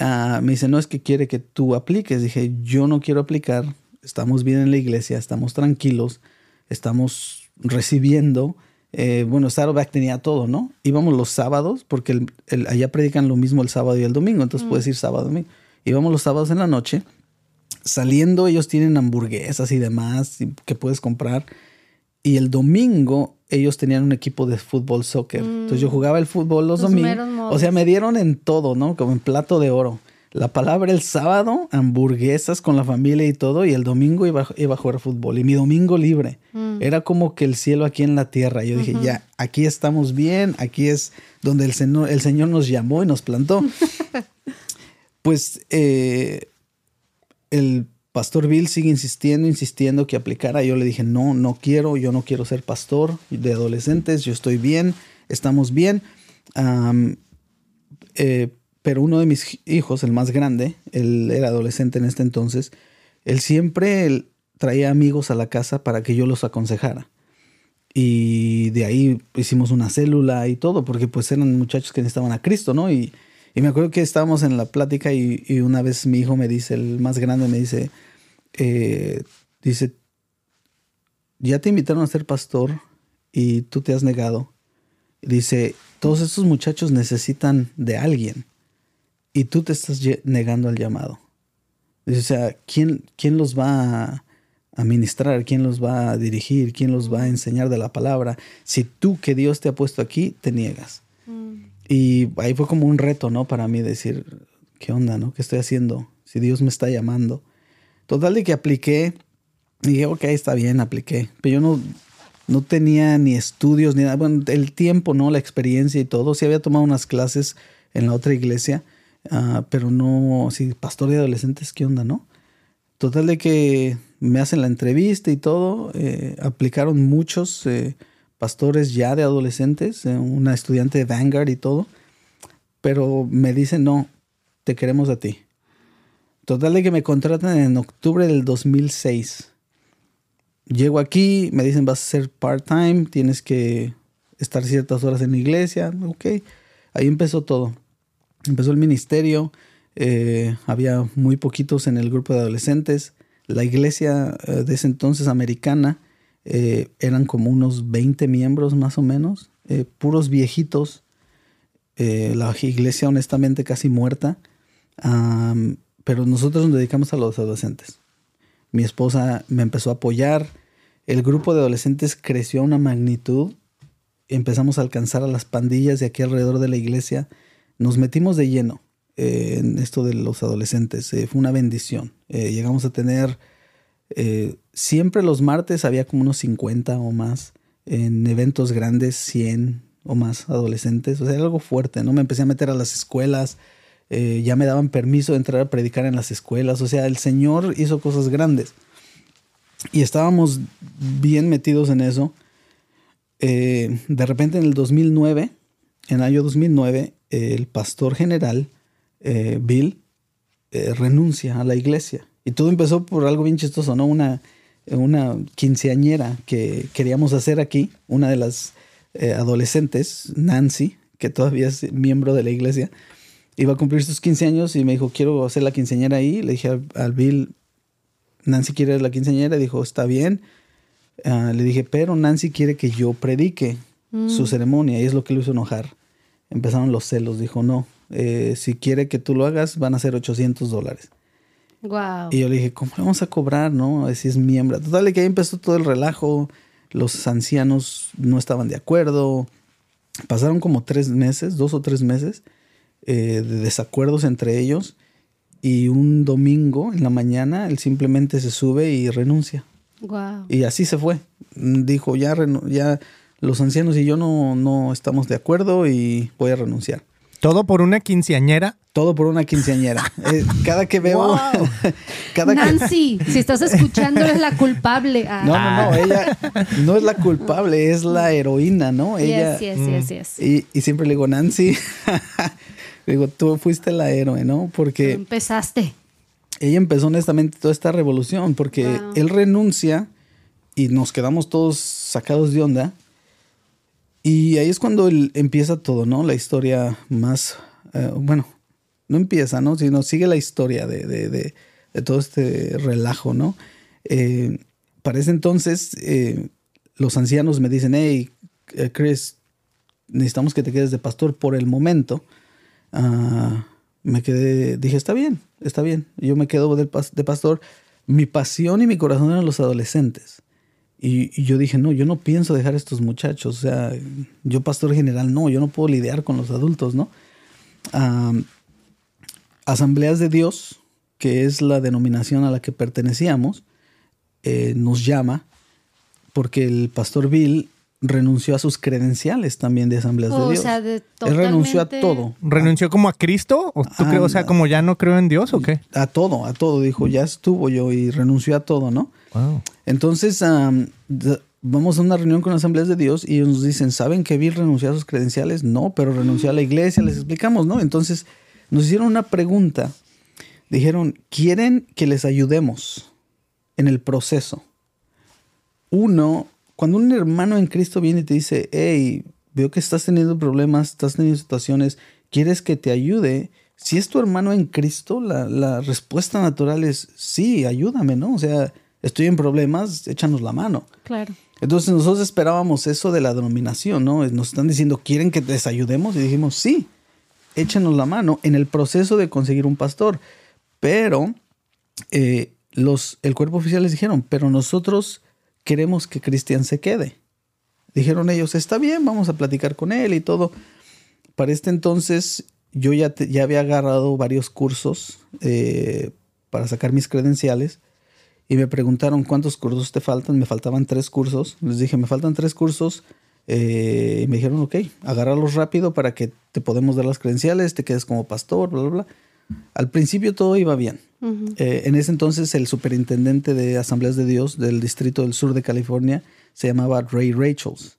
Ah, me dice, no es que quiere que tú apliques. Dije, yo no quiero aplicar. Estamos bien en la iglesia, estamos tranquilos, estamos recibiendo. Eh, bueno, Saddleback tenía todo, ¿no? Íbamos los sábados, porque allá predican lo mismo el sábado y el domingo, entonces puedes ir sábado y domingo. Íbamos los sábados en la noche. Saliendo, ellos tienen hamburguesas y demás que puedes comprar. Y el domingo ellos tenían un equipo de fútbol soccer. Entonces yo mm. jugaba el fútbol los, domingos. O sea, me dieron en todo, ¿no? Como en plato de oro. La palabra el sábado, hamburguesas con la familia y todo, y el domingo iba, iba a jugar fútbol. Y mi domingo libre. Mm. Era como que el cielo aquí en la tierra. Yo dije, ya, aquí estamos bien, aquí es donde el Señor, el Señor nos llamó y nos plantó. pues eh, el Pastor Bill sigue insistiendo, insistiendo que aplicara. Yo le dije, no, no quiero, yo no quiero ser pastor de adolescentes, yo estoy bien, estamos bien. Eh, pero uno de mis hijos, el más grande, él era adolescente en este entonces, él siempre traía amigos a la casa para que yo los aconsejara. Y de ahí hicimos una célula y todo, porque pues eran muchachos que necesitaban a Cristo, ¿no? Y y me acuerdo que estábamos en la plática y, una vez mi hijo me dice, el más grande me dice, eh, dice, ya te invitaron a ser pastor y tú te has negado. Dice, todos estos muchachos necesitan de alguien y tú te estás negando al llamado. Dice, o sea, ¿quién, quién los va a, administrar? ¿Quién los va a dirigir? ¿Quién los va a enseñar de la palabra? Si tú que Dios te ha puesto aquí, te niegas. Mm. Y ahí fue como un reto, ¿no? Para mí decir, ¿qué onda, no? ¿Qué estoy haciendo? Si Dios me está llamando. Total de que apliqué. Y dije, ok, está bien, apliqué. Pero yo no, no tenía ni estudios ni nada. Bueno, el tiempo, ¿no? La experiencia y todo. Sí había tomado unas clases en la otra iglesia, ah, pero no, sí, pastor de adolescentes, ¿qué onda, no? Total de que me hacen la entrevista y todo. Eh, aplicaron muchos. Eh, pastores ya de adolescentes, eh, una estudiante de Vanguard y todo, pero me dicen, no, te queremos a ti. Total de que me contratan en octubre del 2006. Llego aquí, me dicen, vas a ser part-time, tienes que estar ciertas horas en la iglesia. Ok, ahí empezó todo. Empezó el ministerio, eh, había muy poquitos en el grupo de adolescentes. La iglesia eh, de ese entonces americana eh, eran como unos 20 miembros más o menos, puros viejitos, la iglesia honestamente casi muerta, pero nosotros nos dedicamos a los adolescentes. Mi esposa me empezó a apoyar, el grupo de adolescentes creció a una magnitud, empezamos a alcanzar a las pandillas de aquí alrededor de la iglesia, nos metimos de lleno en esto de los adolescentes, fue una bendición, llegamos a tener eh, siempre los martes había como unos 50 o más. En eventos grandes, 100 o más adolescentes. O sea, era algo fuerte, ¿no? Me empecé a meter a las escuelas. Eh, ya me daban permiso de entrar a predicar en las escuelas. O sea, el Señor hizo cosas grandes. Y estábamos bien metidos en eso. Eh, de repente en el 2009, en el año 2009, el pastor general, Bill, renuncia a la iglesia. Y todo empezó por algo bien chistoso, ¿no? Una, una quinceañera que queríamos hacer aquí, una de las eh, adolescentes, Nancy, que todavía es miembro de la iglesia, iba a cumplir sus 15 años y me dijo, quiero hacer la quinceañera ahí. Le dije al, Bill, Nancy quiere la quinceañera, dijo, está bien. Ah, le dije, pero Nancy quiere que yo predique su mm. ceremonia y es lo que lo hizo enojar. Empezaron los celos, dijo, no, eh, si quiere que tú lo hagas van a ser 800 dólares. Y yo le dije, ¿cómo le vamos a cobrar, no? Si es miembro. Total, que ahí empezó todo el relajo. Los ancianos no estaban de acuerdo. Pasaron como tres meses, dos o tres meses. eh, de desacuerdos entre ellos y un domingo en la mañana él simplemente se sube y renuncia. Y así se fue. Dijo, ya, ya los ancianos y yo no, no estamos de acuerdo y voy a renunciar. ¿Todo por una quinceañera? Todo por una quinceañera. Eh, cada que veo. cada Nancy, si estás escuchando, es la culpable. Ah. No, no, no. Ella no es la culpable, es la heroína, ¿no? Ella. Sí, sí, sí, sí. Y, y, siempre le digo, Nancy, digo, tú fuiste la héroe, ¿no? Porque. empezaste. Ella empezó honestamente toda esta revolución porque él renuncia y nos quedamos todos sacados de onda y ahí es cuando empieza todo, ¿no? La historia más, eh, bueno, no empieza, ¿no? Sino sigue la historia de, de, de, todo este relajo, ¿no? Eh, para ese entonces, eh, los ancianos me dicen, hey, Chris, necesitamos que te quedes de pastor por el momento. Ah, me quedé, dije, está bien, está bien. Yo me quedo de, de pastor. Mi pasión y mi corazón eran los adolescentes. Y, yo dije, no, yo no pienso dejar a estos muchachos. O sea, yo pastor general, no, yo no puedo lidiar con los adultos, ¿no? Asambleas de Dios, que es la denominación a la que pertenecíamos, eh, nos llama porque el pastor Bill renunció a sus credenciales también de asambleas de Dios. O sea, de Él renunció a todo. ¿Renunció como a Cristo? ¿O tú crees, o sea, como ya no creo en Dios o qué? A todo, a todo. Dijo, ya estuvo yo y renunció a todo, ¿no? Entonces, vamos a una reunión con asambleas de Dios y ellos nos dicen, ¿saben que Bill renunció a sus credenciales? No, pero renunció a la iglesia, les explicamos, ¿no? Entonces, nos hicieron una pregunta. Dijeron, ¿quieren que les ayudemos en el proceso? Uno, cuando un hermano en Cristo viene y te dice, hey, veo que estás teniendo problemas, estás teniendo situaciones, ¿quieres que te ayude? Si es tu hermano en Cristo, la, la respuesta natural es, sí, ayúdame, ¿no? O sea, estoy en problemas, échanos la mano. Claro. Entonces nosotros esperábamos eso de la denominación, ¿no? Nos están diciendo, ¿quieren que les ayudemos? Y dijimos, sí, échanos la mano en el proceso de conseguir un pastor. Pero eh, los, el cuerpo oficial les dijeron, pero nosotros queremos que Cristian se quede. Dijeron ellos, está bien, vamos a platicar con él y todo. Para este entonces yo ya, ya había agarrado varios cursos eh, para sacar mis credenciales y me preguntaron cuántos cursos te faltan. Me faltaban tres cursos. Les dije, me faltan tres cursos. Eh, y me dijeron, ok, agárralos rápido para que te podemos dar las credenciales, te quedes como pastor, bla, bla, bla. Al principio todo iba bien. Eh, en ese entonces el superintendente de Asambleas de Dios del Distrito del Sur de California se llamaba Ray Rachels.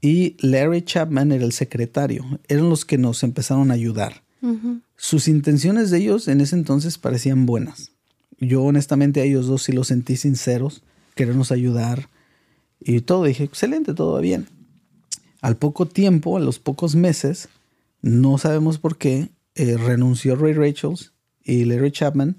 Y Larry Chapman era el secretario. Eran los que nos empezaron a ayudar. Sus intenciones de ellos en ese entonces parecían buenas yo honestamente a ellos dos sí los sentí sinceros, querernos ayudar y todo. Dije, excelente, todo va bien. Al poco tiempo, a los pocos meses, no sabemos por qué, eh, renunció Ray Rachels y Larry Chapman,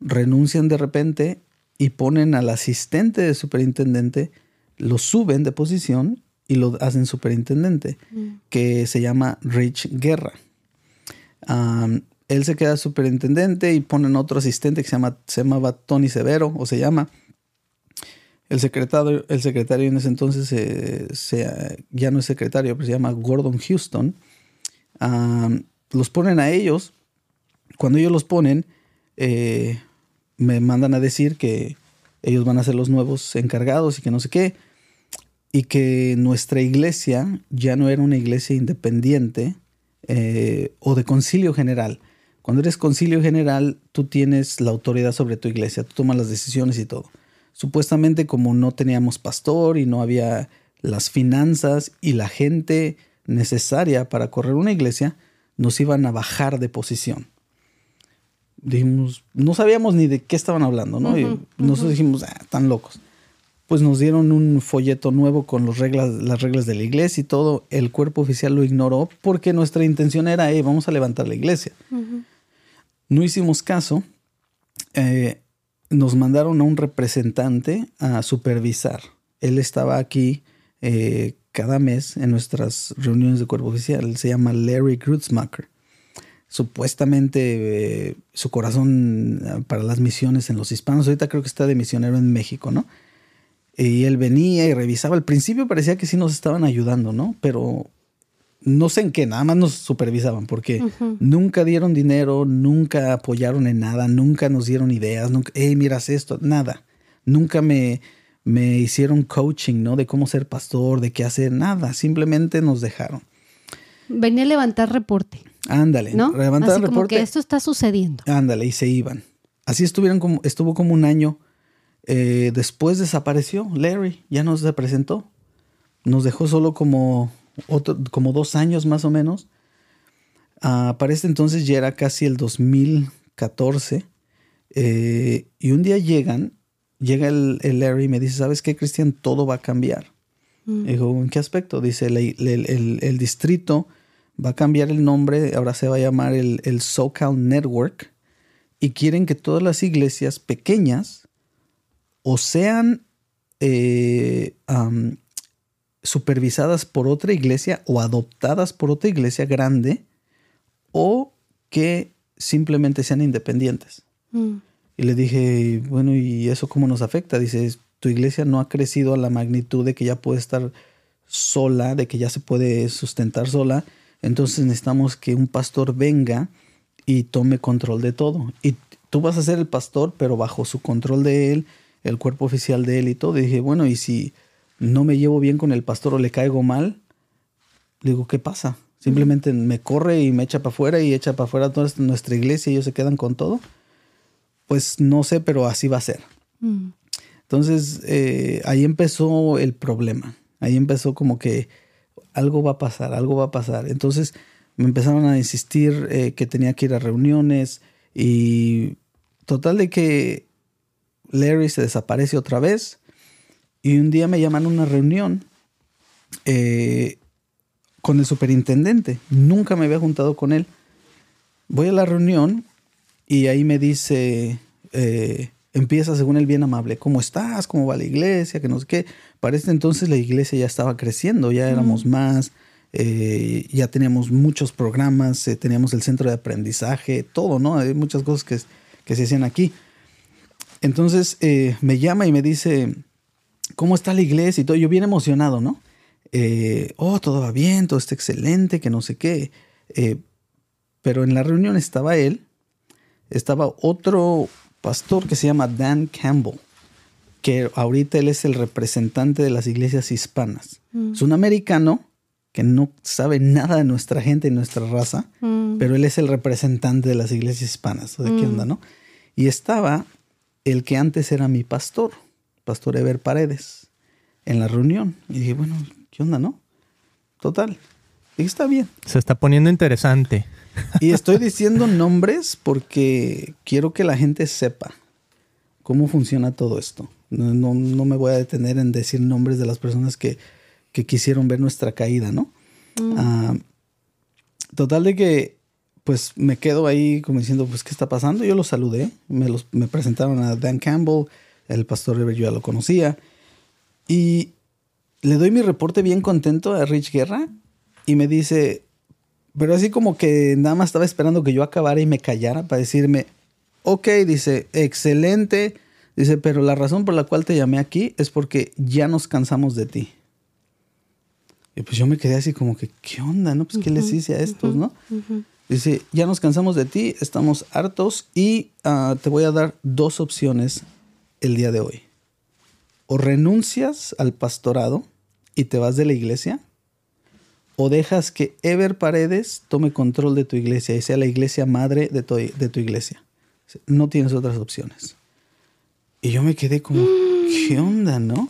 renuncian de repente y ponen al asistente de superintendente, lo suben de posición y lo hacen superintendente, mm. que se llama Rich Guerra él se queda superintendente y ponen otro asistente que se, llama, se llamaba Tony Severo, o se llama. El secretario, el secretario en ese entonces ya no es secretario, pero se llama Gordon Houston. los ponen a ellos. Cuando ellos los ponen, eh, me mandan a decir que ellos van a ser los nuevos encargados y que no sé qué. Y que nuestra iglesia ya no era una iglesia independiente eh, o de concilio general cuando eres concilio general, tú tienes la autoridad sobre tu iglesia, tú tomas las decisiones y todo. Supuestamente como no teníamos pastor y no había las finanzas y la gente necesaria para correr una iglesia, nos iban a bajar de posición. Dijimos, no sabíamos ni de qué estaban hablando, ¿no? y nosotros dijimos, ah, tan locos. Pues nos dieron un folleto nuevo con los reglas, las reglas de la iglesia y todo. El cuerpo oficial lo ignoró porque nuestra intención era, hey, vamos a levantar la iglesia. No hicimos caso. Eh, nos mandaron a un representante a supervisar. Él estaba aquí eh, cada mes en nuestras reuniones de cuerpo oficial. se llama Larry Grutzmacher. Supuestamente eh, su corazón para las misiones en los hispanos. Ahorita creo que está de misionero en México, ¿no? Y él venía y revisaba. Al principio parecía que sí nos estaban ayudando, ¿no? Pero no sé en qué, nada más nos supervisaban porque nunca dieron dinero, nunca apoyaron en nada, nunca nos dieron ideas, nunca, hey, miras esto, nada. Nunca me, me hicieron coaching, ¿no? De cómo ser pastor, de qué hacer, nada. Simplemente nos dejaron. Venía a levantar reporte. Ándale, ¿no? Levantar Así reporte. Como que esto está sucediendo. Ándale, y se iban. Así estuvieron como, estuvo como un año. Eh, después desapareció Larry, ya no se presentó. Nos dejó solo como, otro, como dos años más o menos. Uh, para este entonces ya era casi el 2014. Eh, y un día llegan llega el, Larry y me dice, ¿sabes qué, Cristian? Todo va a cambiar. Mm. Dijo, ¿en qué aspecto? Dice, el, distrito va a cambiar el nombre, ahora se va a llamar el, el SoCal Network, y quieren que todas las iglesias pequeñas o sean eh, supervisadas por otra iglesia o adoptadas por otra iglesia grande, o que simplemente sean independientes. Mm. Y le dije, bueno, ¿y eso cómo nos afecta? Dice, tu iglesia no ha crecido a la magnitud de que ya puede estar sola, de que ya se puede sustentar sola. Entonces necesitamos que un pastor venga y tome control de todo. Y tú vas a ser el pastor, pero bajo su control de él, el cuerpo oficial de él y todo. Y dije, bueno, y si no me llevo bien con el pastor o le caigo mal, digo, ¿qué pasa? Simplemente me corre y me echa para afuera y echa para afuera toda nuestra iglesia y ellos se quedan con todo pues no sé, pero así va a ser. Mm. Entonces, eh, ahí empezó el problema. Ahí empezó como que algo va a pasar, algo va a pasar. Entonces, me empezaron a insistir eh, que tenía que ir a reuniones y total de que Larry se desaparece otra vez y un día me llaman a una reunión eh, con el superintendente. Nunca me había juntado con él. Voy a la reunión y ahí me dice, eh, empieza según el bien amable, ¿cómo estás? ¿Cómo va la iglesia? Que no sé qué. Para este entonces la iglesia ya estaba creciendo, ya éramos más, eh, ya teníamos muchos programas, eh, teníamos el centro de aprendizaje, todo, ¿no? Hay muchas cosas que, que se hacían aquí. Entonces me llama y me dice, ¿cómo está la iglesia? Y todo, yo bien emocionado, ¿no? oh, todo va bien, todo está excelente, que no sé qué. pero en la reunión estaba él estaba otro pastor que se llama Dan Campbell, que ahorita él es el representante de las iglesias hispanas. Mm. Es un americano que no sabe nada de nuestra gente y nuestra raza, mm. pero él es el representante de las iglesias hispanas. ¿De qué mm. onda, no? Y estaba el que antes era mi pastor, Pastor Ever Paredes, en la reunión. Y dije, bueno, ¿qué onda, no? Total. Y está bien. Se está poniendo interesante. Y estoy diciendo nombres porque quiero que la gente sepa cómo funciona todo esto. No, me voy a detener en decir nombres de las personas que, quisieron ver nuestra caída, ¿no? Mm. Ah, total de que pues me quedo ahí como diciendo, pues, ¿qué está pasando? Yo los saludé, me, los, me presentaron a Dan Campbell, el pastor River yo ya lo conocía, y le doy mi reporte bien contento a Rich Guerra y me dice, pero así como que nada más estaba esperando que yo acabara y me callara para decirme, ok, dice, excelente. Dice, pero la razón por la cual te llamé aquí es porque ya nos cansamos de ti. Y pues yo me quedé así como que, ¿qué onda? ¿No? Pues, ¿qué les hice a estos, no? Dice, ya nos cansamos de ti, estamos hartos y ah, te voy a dar dos opciones el día de hoy. O renuncias al pastorado y te vas de la iglesia, o dejas que Ever Paredes tome control de tu iglesia y sea la iglesia madre de tu, de tu iglesia. No tienes otras opciones. Y yo me quedé como, ¿qué onda, no?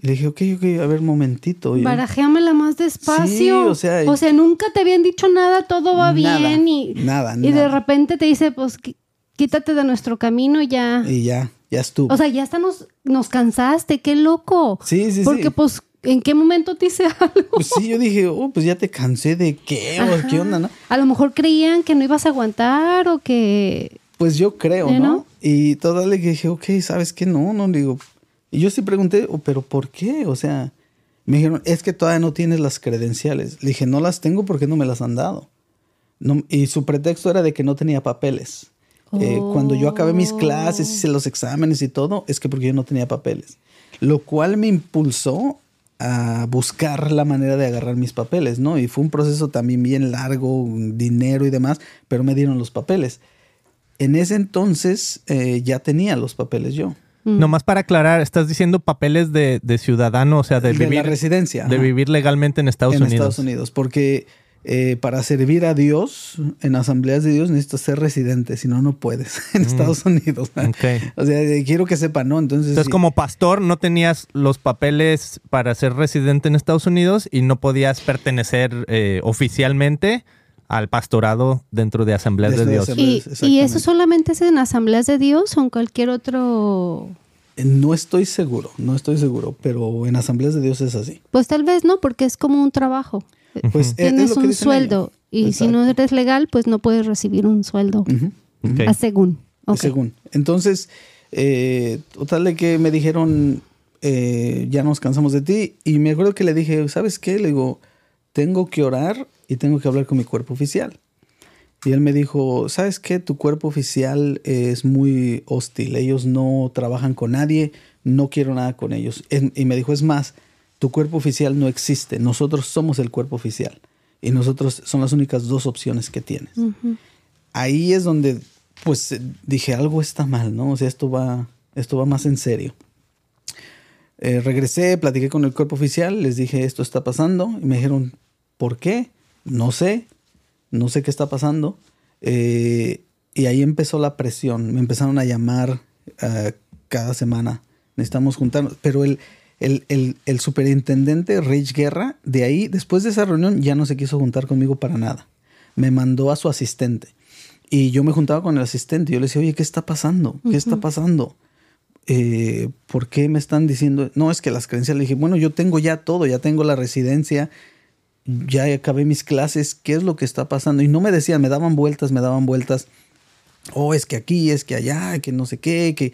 Y le dije, ok, ok, a ver, momentito. Barajéamela más despacio. Sí, o sea... O sea, nunca te habían dicho nada, todo va bien y... Nada, Y de repente te dice, pues, quítate de nuestro camino ya... Y ya, ya estuvo. O sea, ya hasta nos, nos cansaste, qué loco. Sí, sí, sí. Porque, pues, ¿En qué momento te hice algo? Pues sí, yo dije, oh, pues ya te cansé de qué, o qué onda, ¿no? A lo mejor creían que no ibas a aguantar o que. Pues yo creo, ¿no? Y toda le dije, ok, ¿sabes qué? No, no, digo. Y yo sí pregunté, oh, ¿pero por qué? O sea, me dijeron, es que todavía no tienes las credenciales. Le dije, no las tengo porque no me las han dado. No, y su pretexto era de que no tenía papeles. Eh, cuando yo acabé mis clases, hice los exámenes y todo, es que porque yo no tenía papeles. Lo cual me impulsó a buscar la manera de agarrar mis papeles, ¿no? Y fue un proceso también bien largo, dinero y demás, pero me dieron los papeles. En ese entonces eh, ya tenía los papeles yo. Mm. Nomás para aclarar, estás diciendo papeles de, ciudadano, o sea, de, vivir. La residencia. De vivir legalmente en Estados Unidos. En Estados Unidos, porque eh, para servir a Dios en asambleas de Dios necesitas ser residente, si no, no puedes en mm. Estados Unidos. O sea, eh, quiero que sepan, ¿no? Entonces, Entonces como pastor, no tenías los papeles para ser residente en Estados Unidos y no podías pertenecer eh, oficialmente al pastorado dentro de asambleas de, Dios. ¿Y, eso solamente es en asambleas de Dios o en cualquier otro no estoy seguro, no estoy seguro, pero en asambleas de Dios es así. Pues tal vez no, porque es como un trabajo. Pues Tienes un sueldo y si no eres legal, pues no puedes recibir un sueldo. A según. Según. Entonces, eh, total de que me dijeron, eh, ya nos cansamos de ti. Y me acuerdo que le dije, ¿sabes qué? Le digo, tengo que orar y tengo que hablar con mi cuerpo oficial. Y él me dijo, ¿sabes qué? Tu cuerpo oficial es muy hostil. Ellos no trabajan con nadie, no quiero nada con ellos. Y me dijo, es más, tu cuerpo oficial no existe, nosotros somos el cuerpo oficial y nosotros son las únicas dos opciones que tienes. Ahí es donde pues dije algo está mal, ¿no? O sea, esto va, esto va más en serio. Eh, regresé, platiqué con el cuerpo oficial, les dije esto está pasando y me dijeron, ¿por qué? No sé, no sé qué está pasando. Eh, y ahí empezó la presión, me empezaron a llamar eh, cada semana, necesitamos juntarnos, pero el, el, el, superintendente Rich Guerra, de ahí, después de esa reunión, ya no se quiso juntar conmigo para nada. Me mandó a su asistente. Y yo me juntaba con el asistente. Yo le decía, oye, ¿qué está pasando? ¿Qué está pasando? Eh, ¿Por qué me están diciendo? No, es que las creencias. Le dije, bueno, yo tengo ya todo, ya tengo la residencia, ya acabé mis clases, ¿qué es lo que está pasando? Y no me decían, me daban vueltas, me daban vueltas. Oh, es que aquí, es que allá, que no sé qué, que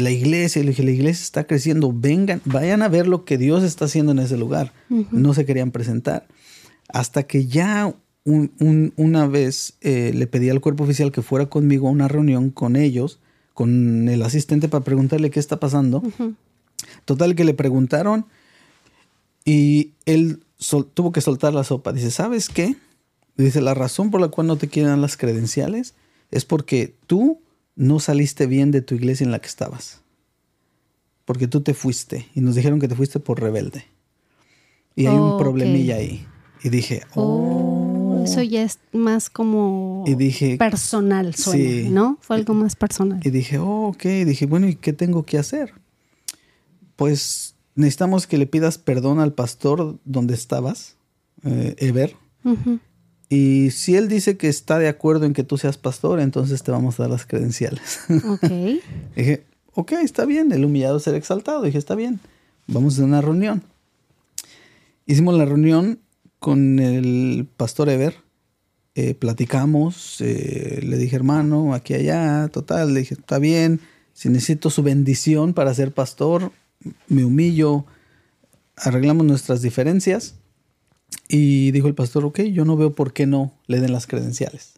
la iglesia, le dije, la iglesia está creciendo, vengan, vayan a ver lo que Dios está haciendo en ese lugar. No se querían presentar. Hasta que ya una vez eh, le pedí al cuerpo oficial que fuera conmigo a una reunión con ellos, con el asistente, para preguntarle qué está pasando. Total que le preguntaron y él tuvo que soltar la sopa. Dice, ¿sabes qué? Dice, la razón por la cual no te quieren las credenciales es porque tú no saliste bien de tu iglesia en la que estabas. Porque tú te fuiste y nos dijeron que te fuiste por rebelde. Y hay un problemilla ahí. Y dije, oh, oh. Eso ya es más como y dije, personal, suena, ¿no? Fue algo más personal. Y dije, oh, ok. dije, bueno, ¿y qué tengo que hacer? Pues necesitamos que le pidas perdón al pastor donde estabas, eh, Ever. Y si él dice que está de acuerdo en que tú seas pastor, entonces te vamos a dar las credenciales. Ok. dije, ok, está bien, el humillado será exaltado. Dije, está bien, vamos a una reunión. Hicimos la reunión con el pastor Ever, eh, platicamos, eh, le dije, hermano, aquí allá, total, le dije, está bien, si necesito su bendición para ser pastor, me humillo, arreglamos nuestras diferencias y dijo el pastor, ok, yo no veo por qué no le den las credenciales.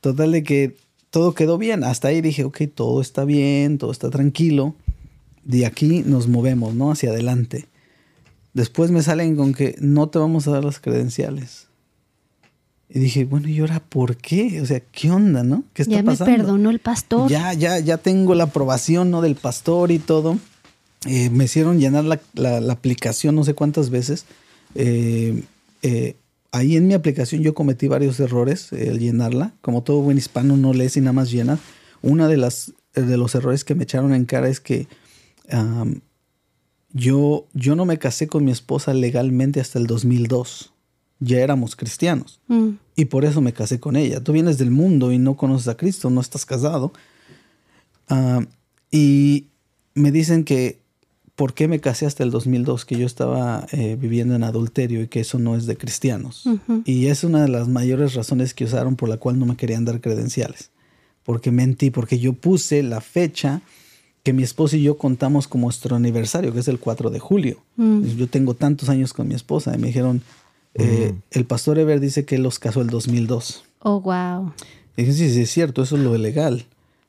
Total de que todo quedó bien. Hasta ahí dije, ok, todo está bien, todo está tranquilo. De aquí nos movemos, ¿no? Hacia adelante. Después me salen con que no te vamos a dar las credenciales. Y dije, bueno, ¿y ahora por qué? O sea, ¿qué onda, no? ¿Qué está pasando? Ya me perdonó el pastor. Ya, ya, ya tengo la aprobación, ¿no? Del pastor y todo. Eh, me hicieron llenar la, la, aplicación no sé cuántas veces. Eh, eh, ahí en mi aplicación yo cometí varios errores al llenarla. Como todo buen hispano no lees y nada más llena. Una de las de los errores que me echaron en cara es que yo, yo no me casé con mi esposa legalmente hasta el 2002. Ya éramos cristianos. Mm. Y por eso me casé con ella. Tú vienes del mundo y no conoces a Cristo, no estás casado. y me dicen que por qué me casé hasta el 2002, que yo estaba eh, viviendo en adulterio y que eso no es de cristianos. Y es una de las mayores razones que usaron por la cual no me querían dar credenciales. Porque mentí, porque yo puse la fecha que mi esposa y yo contamos como nuestro aniversario, que es el 4 de julio. Mm. Yo tengo tantos años con mi esposa y me dijeron, eh, el pastor Ever dice que los casó el 2002. Oh, wow. Y dije, sí, sí, es cierto, eso es lo legal.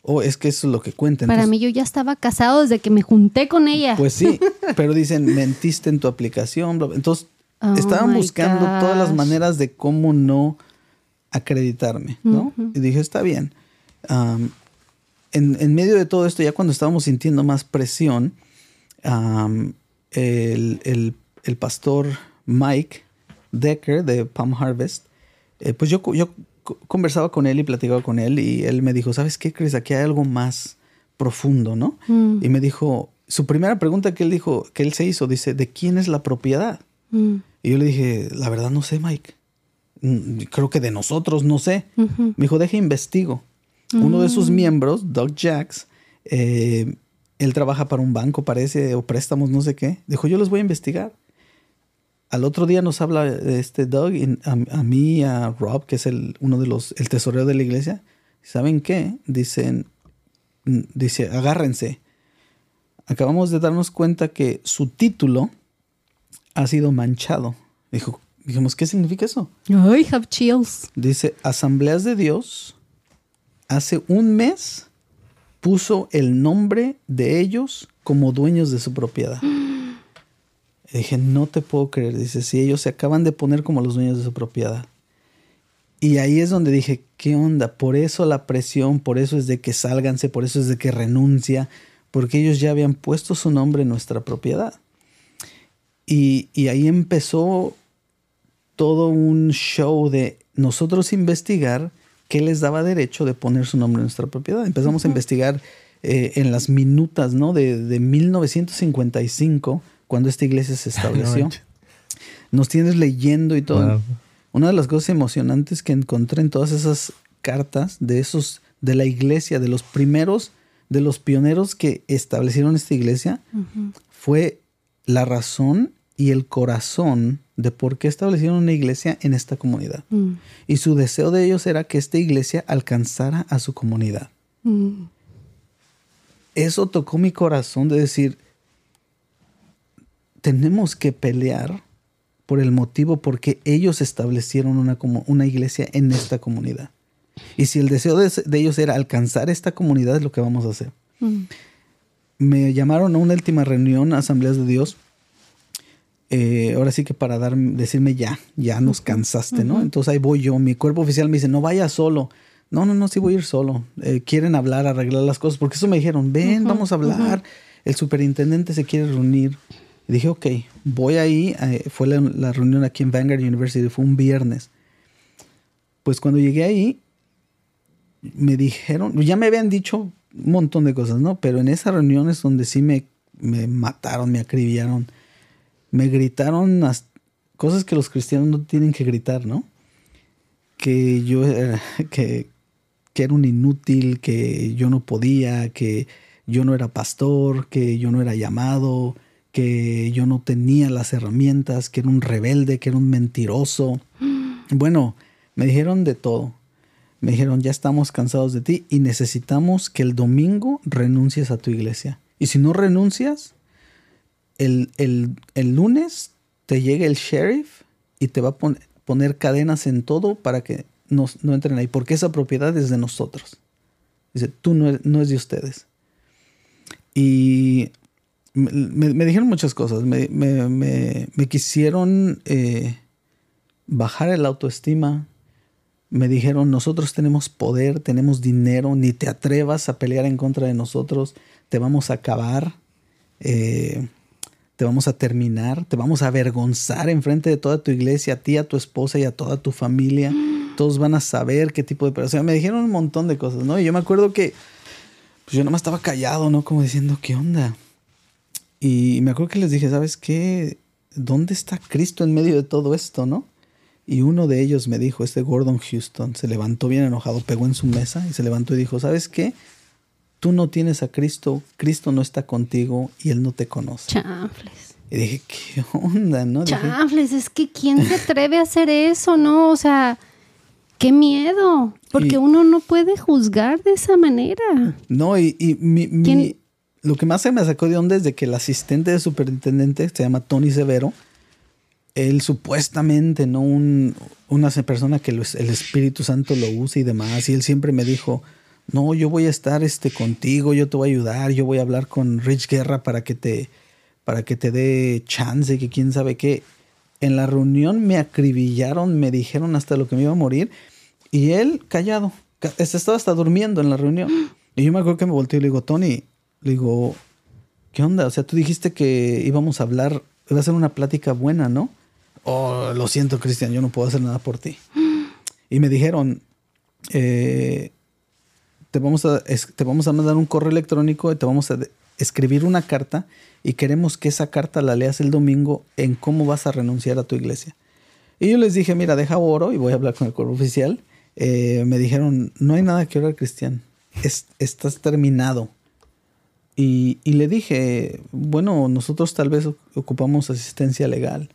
Oh, es que eso es lo que cuentan. Para mí yo ya estaba casado desde que me junté con ella. Pues sí, pero dicen, mentiste en tu aplicación. Entonces, oh estaban buscando todas las maneras de cómo no acreditarme, ¿no? Y dije, está bien. en, medio de todo esto, ya cuando estábamos sintiendo más presión, el, pastor Mike Decker de Palm Harvest, eh, pues yo, yo conversaba con él y platicaba con él y él me dijo, ¿sabes qué, Chris? Aquí hay algo más profundo, ¿no? Mm. Y me dijo, su primera pregunta que él dijo, que él se hizo, dice, ¿de quién es la propiedad? Mm. Y yo le dije, la verdad no sé, Mike. Mm, creo que de nosotros, no sé. Me dijo, deje investigo. Uno de sus miembros, Doug Jacks, eh, él trabaja para un banco, parece, o préstamos, no sé qué. Dijo, yo los voy a investigar. Al otro día nos habla este Doug, a, mí, a Rob, que es el, uno de los, el tesorero de la iglesia. ¿Saben qué? Dicen, dice, agárrense. Acabamos de darnos cuenta que su título ha sido manchado. Dijo, dijimos, ¿qué significa eso? I have chills. Dice, Asambleas de Dios, hace un mes puso el nombre de ellos como dueños de su propiedad. dije, no te puedo creer. Dice, si ellos se acaban de poner como los dueños de su propiedad. Y ahí es donde dije, ¿qué onda? Por eso la presión, por eso es de que sálganse, por eso es de que renuncia, porque ellos ya habían puesto su nombre en nuestra propiedad. Y, y ahí empezó todo un show de nosotros investigar qué les daba derecho de poner su nombre en nuestra propiedad. Empezamos a investigar eh, en las minutas ¿no? de, de 1955 cuando esta iglesia se estableció. Nos tienes leyendo y todo. Una de las cosas emocionantes que encontré en todas esas cartas de esos de la iglesia, de los primeros, de los pioneros que establecieron esta iglesia, fue la razón y el corazón de por qué establecieron una iglesia en esta comunidad. Mm. Y su deseo de ellos era que esta iglesia alcanzara a su comunidad. Mm. Eso tocó mi corazón de decir, tenemos que pelear por el motivo por qué ellos establecieron una, como una iglesia en esta comunidad. Y si el deseo de, ellos era alcanzar esta comunidad, es lo que vamos a hacer. Mm. Me llamaron a una última reunión, Asambleas de Dios. Eh, ahora sí que para dar, decirme ya, ya nos cansaste, ¿no? Entonces ahí voy yo. Mi cuerpo oficial me dice, no vaya solo. No, no, no, sí voy a ir solo. Eh, quieren hablar, arreglar las cosas, porque eso me dijeron, ven, vamos a hablar. El superintendente se quiere reunir. Dije, ok, voy ahí. Eh, fue la, reunión aquí en Vanguard University, fue un viernes. Pues cuando llegué ahí, me dijeron, ya me habían dicho un montón de cosas, ¿no? Pero en esa reunión es donde sí me, me mataron, me acribillaron. Me gritaron cosas que los cristianos no tienen que gritar, ¿no? Que yo que, que era un inútil, que yo no podía, que yo no era pastor, que yo no era llamado, que yo no tenía las herramientas, que era un rebelde, que era un mentiroso. Bueno, me dijeron de todo. Me dijeron, ya estamos cansados de ti y necesitamos que el domingo renuncies a tu iglesia. Y si no renuncias, el, lunes te llega el sheriff y te va a poner cadenas en todo para que no, no, entren ahí, porque esa propiedad es de nosotros. Dice, tú no, no es de ustedes. Y me, dijeron muchas cosas. Me, quisieron eh, bajar el autoestima. Me dijeron, nosotros tenemos poder, tenemos dinero, ni te atrevas a pelear en contra de nosotros, te vamos a acabar, eh, te vamos a terminar, te vamos a avergonzar en frente de toda tu iglesia, a ti, a tu esposa y a toda tu familia. Todos van a saber qué tipo de persona. Me dijeron un montón de cosas, ¿no? Y yo me acuerdo que pues yo nomás estaba callado, ¿no? Como diciendo, ¿qué onda? Y me acuerdo que les dije, ¿sabes qué? ¿Dónde está Cristo en medio de todo esto, no? Y uno de ellos me dijo, este Gordon Houston, se levantó bien enojado, pegó en su mesa y se levantó y dijo, ¿sabes qué? Tú no tienes a Cristo, Cristo no está contigo y Él no te conoce. Chafles. Y dije, ¿qué onda, no? Chafles, es que ¿quién se atreve a hacer eso, no? O sea, qué miedo, porque uno no puede juzgar de esa manera. No, y, mi, mi, lo que más se me sacó de onda es de que el asistente de superintendente se llama Tony Severo. Él supuestamente, ¿no? Un, una persona que el Espíritu Santo lo usa y demás. Y él siempre me dijo, no, yo voy a estar este, contigo, yo te voy a ayudar, yo voy a hablar con Rich Guerra para que te, para que te dé chance, que quién sabe qué. En la reunión me acribillaron, me dijeron hasta lo que me iba a morir y él callado, estaba hasta durmiendo en la reunión. Y yo me acuerdo que me volteé y le digo, Tony, le digo, ¿qué onda? O sea, tú dijiste que íbamos a hablar, iba a ser una plática buena, ¿no? Oh, lo siento, Cristian, yo no puedo hacer nada por ti. Y me dijeron, eh, te, vamos a, te vamos a mandar un correo electrónico y te vamos a escribir una carta y queremos que esa carta la leas el domingo en cómo vas a renunciar a tu iglesia. Y yo les dije, mira, deja oro y voy a hablar con el cuerpo oficial. Eh, me dijeron, no hay nada que orar, Cristian. estás terminado. Y, y, le dije, bueno, nosotros tal vez ocupamos asistencia legal.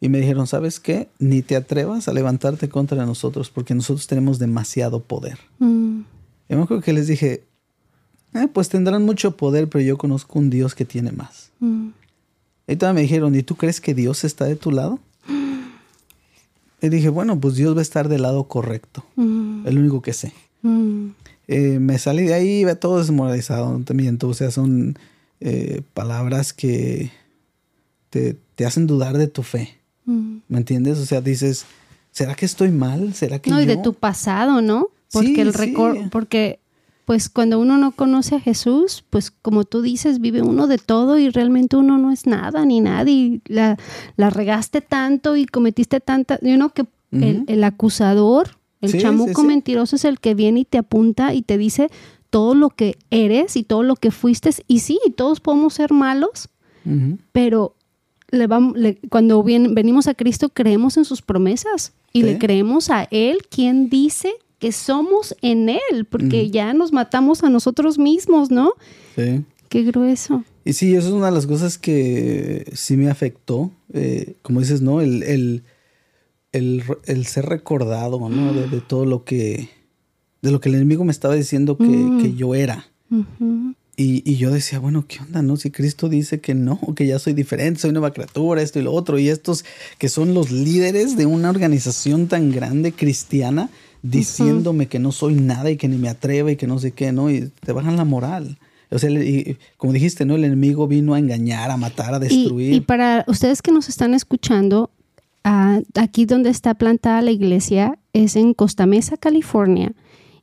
Y me dijeron, ¿sabes qué? Ni te atrevas a levantarte contra nosotros porque nosotros tenemos demasiado poder. Mm. Y me acuerdo que les dije, eh, pues tendrán mucho poder, pero yo conozco un Dios que tiene más. Mm. Y todavía me dijeron, ¿y tú crees que Dios está de tu lado? Y dije, bueno, pues Dios va a estar del lado correcto. Mm. Es lo único que sé. Eh, me salí de ahí, iba todo desmoralizado, no te miento. O sea, son eh, palabras que te, te hacen dudar de tu fe. ¿Me entiendes? O sea, dices, ¿será que estoy mal? ¿Será que No, y de tu pasado, ¿no? Porque el récord, porque pues cuando uno no conoce a Jesús, pues como tú dices, vive uno de todo y realmente uno no es nada ni nadie. La, la regaste tanto y cometiste tanta, yo know que el, acusador, el chamuco mentiroso es el que viene y te apunta y te dice todo lo que eres y todo lo que fuiste. Y sí, todos podemos ser malos, pero cuando venimos a Cristo creemos en sus promesas y le creemos a Él quien dice que somos en Él, porque ya nos matamos a nosotros mismos, ¿no? Sí. Qué grueso. Y sí, eso es una de las cosas que sí me afectó, eh, como dices, ¿no? El, el, el, ser recordado, ¿no? De, todo lo que, de lo que el enemigo me estaba diciendo que, mm. yo era. Y, yo decía, bueno, ¿qué onda? No, si Cristo dice que no, que ya soy diferente, soy nueva criatura, esto y lo otro, y estos que son los líderes de una organización tan grande cristiana, diciéndome que no soy nada y que ni me atreva y que no sé qué, ¿no? Y te bajan la moral. O sea, y, como dijiste, ¿no? El enemigo vino a engañar, a matar, a destruir. Y, para ustedes que nos están escuchando, ah, aquí donde está plantada la iglesia es en Costa Mesa, California.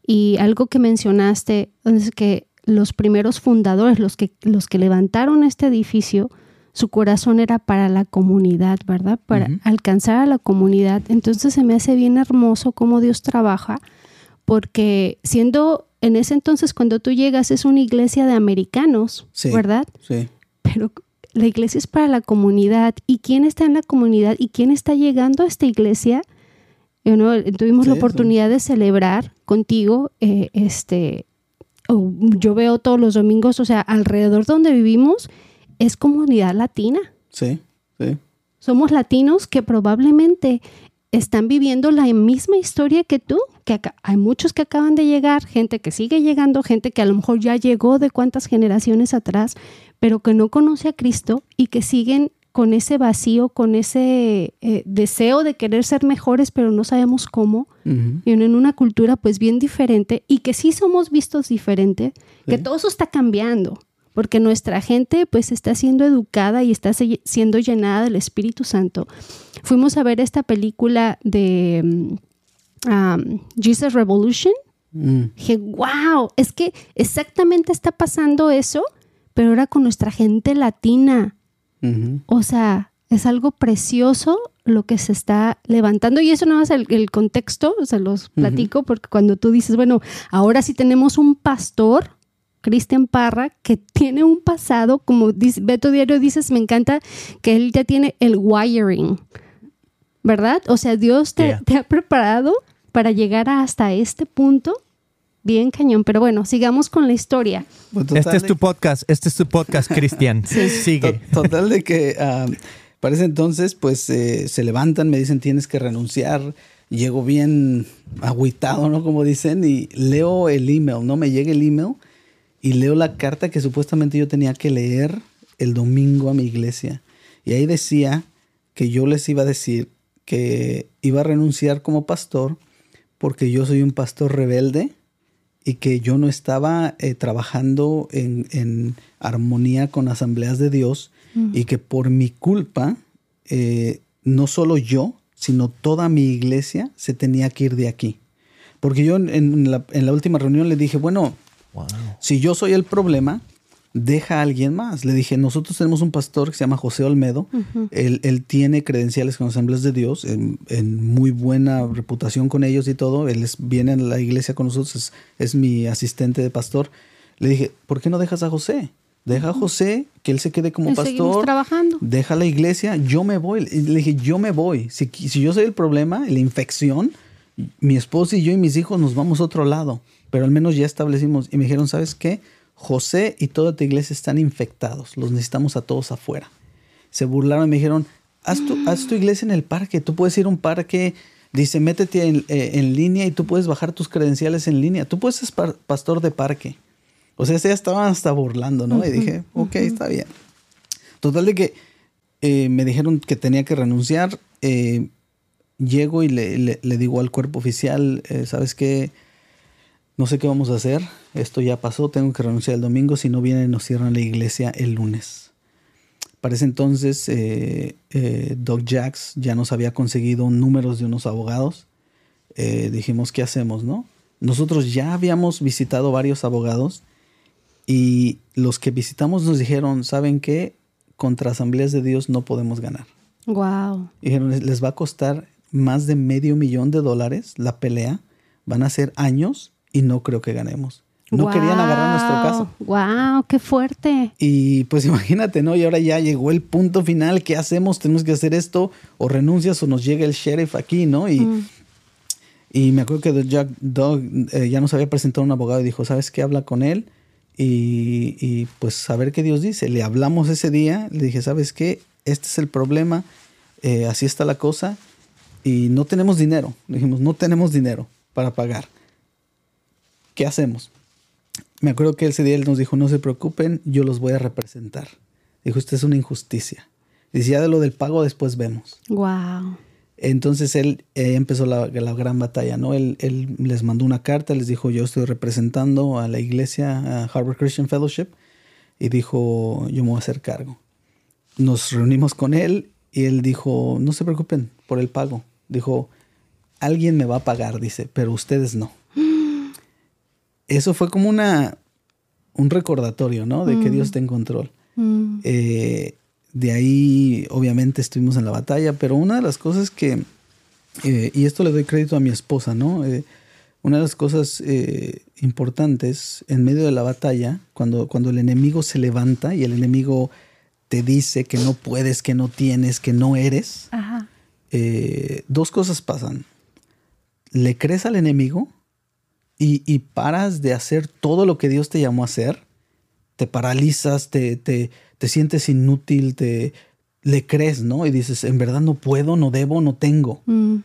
Y algo que mencionaste es que los primeros fundadores, los que, los que levantaron este edificio, su corazón era para la comunidad, ¿verdad? Para alcanzar a la comunidad. Entonces se me hace bien hermoso cómo Dios trabaja, porque siendo en ese entonces cuando tú llegas es una iglesia de americanos, ¿verdad? Sí. Pero la iglesia es para la comunidad. ¿Y quién está en la comunidad? ¿Y quién está llegando a esta iglesia? tuvimos la oportunidad de celebrar contigo eh, este, yo veo todos los domingos, o sea, alrededor donde vivimos es comunidad latina. Sí, sí. Somos latinos que probablemente están viviendo la misma historia que tú, que hay muchos que acaban de llegar, gente que sigue llegando, gente que a lo mejor ya llegó de cuántas generaciones atrás, pero que no conoce a Cristo y que siguen con ese vacío, con ese eh, deseo de querer ser mejores, pero no sabemos cómo, y en una cultura pues bien diferente y que sí somos vistos diferente, que todo eso está cambiando, porque nuestra gente pues está siendo educada y está siendo llenada del Espíritu Santo. Fuimos a ver esta película de um, Jesus Revolution. Mm. Dije, wow, es que exactamente está pasando eso, pero ahora con nuestra gente latina. O sea, es algo precioso lo que se está levantando y eso no es el, contexto, se los platico porque cuando tú dices, bueno, ahora sí tenemos un pastor, Cristian Parra, que tiene un pasado, como dice, Beto Diario dices, me encanta que él ya tiene el wiring, ¿verdad? O sea, Dios te, te ha preparado para llegar hasta este punto bien cañón. Pero bueno, sigamos con la historia. Pues este es tu podcast, este es tu podcast, Cristian. Sigue. Total de que uh, para ese entonces, pues eh, se levantan, me dicen tienes que renunciar. Llego bien agüitado, ¿no? Como dicen, y leo el email, ¿no? Me llega el email y leo la carta que supuestamente yo tenía que leer el domingo a mi iglesia. Y ahí decía que yo les iba a decir que iba a renunciar como pastor porque yo soy un pastor rebelde y que yo no estaba eh, trabajando en, armonía con asambleas de Dios y que por mi culpa, eh, no solo yo, sino toda mi iglesia se tenía que ir de aquí. Porque yo en, la, última reunión le dije, bueno, si yo soy el problema, deja a alguien más. Le dije, nosotros tenemos un pastor que se llama José Olmedo. él, tiene credenciales con Asambleas de Dios, en, muy buena reputación con ellos y todo. Él viene a la iglesia con nosotros, es, mi asistente de pastor. Le dije, ¿por qué no dejas a José? Deja a José, que él se quede como pastor. trabajando. Deja la iglesia, yo me voy. Le dije, yo me voy. Si, si yo soy el problema, la infección, mi esposa y yo y mis hijos nos vamos a otro lado. Pero al menos ya establecimos. Y me dijeron, ¿sabes qué? José y toda tu iglesia están infectados, los necesitamos a todos afuera. Se burlaron y me dijeron, haz tu, haz tu iglesia en el parque, tú puedes ir a un parque, dice, métete en, eh, línea y tú puedes bajar tus credenciales en línea, tú puedes ser pastor de parque. O sea, ya estaban hasta burlando, ¿no? y dije, ok, está bien. Total de que eh, me dijeron que tenía que renunciar. Eh, llego y le, le, digo al cuerpo oficial, ¿sabes qué? No sé qué vamos a hacer. Esto ya pasó. Tengo que renunciar el domingo. Si no vienen, nos cierran la iglesia el lunes. Para ese entonces, eh, eh, Doc Jacks ya nos había conseguido números de unos abogados. Eh, dijimos, ¿qué hacemos, no? Nosotros ya habíamos visitado varios abogados y los que visitamos nos dijeron, ¿saben qué? Contra asambleas de Dios no podemos ganar. Wow. Dijeron, les va a costar más de medio millón de dólares la pelea. Van a ser años y no creo que ganemos. No querían agarrar nuestro caso. ¡Wow! ¡Qué fuerte! Y pues imagínate, ¿no? Y ahora ya llegó el punto final. ¿Qué hacemos? Tenemos que hacer esto. O renuncias o nos llega el sheriff aquí, ¿no? Y, mm. y me acuerdo que Jack Dog eh, ya nos había presentado un abogado y dijo, ¿sabes qué? Habla con él. Y, y pues a ver qué Dios dice. Le hablamos ese día. Le dije, ¿sabes qué? Este es el problema. Eh, así está la cosa. Y no tenemos dinero. Le dijimos, no tenemos dinero para pagar. ¿Qué hacemos? Me acuerdo que ese día él nos dijo, no se preocupen, yo los voy a representar. Dijo, esto es una injusticia. Dice, ya de lo del pago después vemos. Wow. Entonces él eh, empezó la, gran batalla, ¿no? Él, él, les mandó una carta, les dijo, yo estoy representando a la iglesia, a Harvard Christian Fellowship, y dijo, yo me voy a hacer cargo. Nos reunimos con él y él dijo, no se preocupen por el pago. Dijo, alguien me va a pagar, dice, pero ustedes no eso fue como una, un recordatorio, ¿no? De que mm. Dios está en control. Mm. Eh, de ahí, obviamente, estuvimos en la batalla, pero una de las cosas que, eh, y esto le doy crédito a mi esposa, ¿no? Eh, una de las cosas importantes en medio de la batalla, cuando, cuando el enemigo se levanta y el enemigo te dice que no puedes, que no tienes, que no eres, dos cosas pasan. Le crees al enemigo y, paras de hacer todo lo que Dios te llamó a hacer, te paralizas, te, te, te sientes inútil, te le crees, ¿no? Y dices, en verdad no puedo, no debo, no tengo. Mm.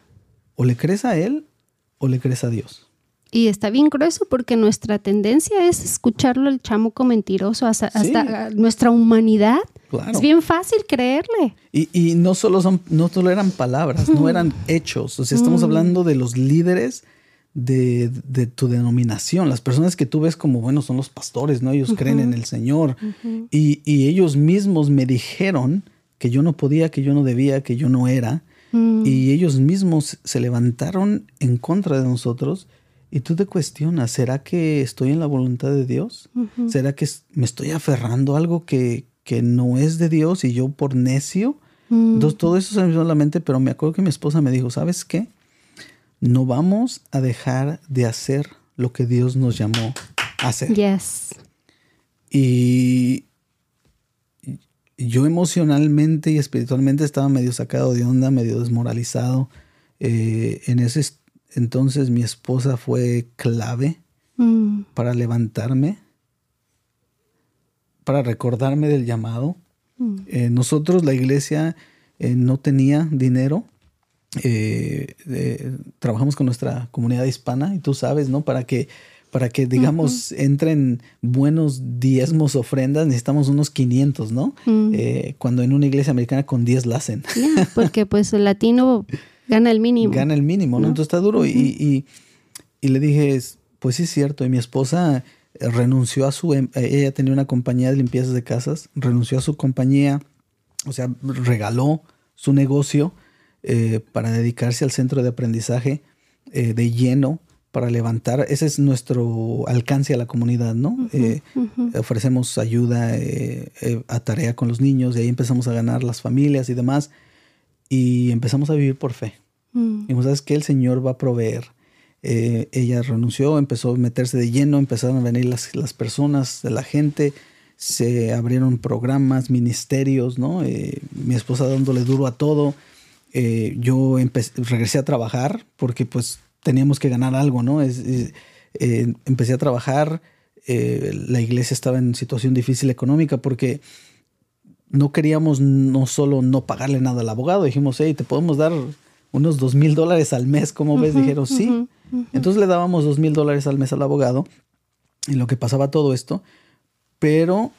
O le crees a Él o le crees a Dios. Y está bien grueso porque nuestra tendencia es escucharlo el chamuco mentiroso, hasta, nuestra humanidad. Es bien fácil creerle. Y, y, no, solo son, no solo eran palabras, no eran hechos. O sea, estamos mm. hablando de los líderes de, tu denominación. Las personas que tú ves como, bueno, son los pastores, ¿no? Ellos creen en el Señor. y, ellos mismos me dijeron que yo no podía, que yo no debía, que yo no era. Mm. Y ellos mismos se levantaron en contra de nosotros. Y tú te cuestionas, ¿será que estoy en la voluntad de Dios? ¿Será que me estoy aferrando a algo que, que no es de Dios y yo por necio? Mm. Entonces todo eso se me vino a la mente, pero me acuerdo que mi esposa me dijo, ¿sabes qué? No vamos a dejar de hacer lo que Dios nos llamó a hacer. Yes. Y yo emocionalmente y espiritualmente estaba medio sacado de onda, medio desmoralizado. Eh, en ese entonces mi esposa fue clave mm. para levantarme, para recordarme del llamado. Mm. Eh, nosotros, la iglesia, eh, no tenía dinero eh, trabajamos con nuestra comunidad hispana y tú sabes, ¿no? Para que, para que digamos, entren buenos diezmos, ofrendas, necesitamos unos 500, ¿no? Mm. Eh, cuando en una iglesia americana con 10 la hacen. porque pues el latino gana el mínimo. Gana el mínimo, ¿no? Entonces está duro y, y, le dije, pues sí es cierto. Y mi esposa renunció a su, em, ella tenía una compañía de limpieza de casas, renunció a su compañía, o sea, regaló su negocio eh, para dedicarse al centro de aprendizaje eh, de lleno para levantar, ese es nuestro alcance a la comunidad, ¿no? Eh, ofrecemos ayuda a tarea con los niños, y ahí empezamos a ganar las familias y demás, y empezamos a vivir por fe. Mm. Y sabes que el Señor va a proveer. ella renunció, empezó a meterse de lleno, empezaron a venir las, las personas, la gente, se abrieron programas, ministerios, ¿no? mi esposa dándole duro a todo eh, yo regresé a trabajar porque pues teníamos que ganar algo, ¿no? Es, eh, empecé a trabajar, eh, la iglesia estaba en situación difícil económica porque no queríamos no solo no pagarle nada al abogado, dijimos, hey, te podemos dar unos dos mil dólares al mes, ¿cómo ves? Dijeron, sí. Entonces le dábamos dos mil dólares al mes al abogado en lo que pasaba todo esto, pero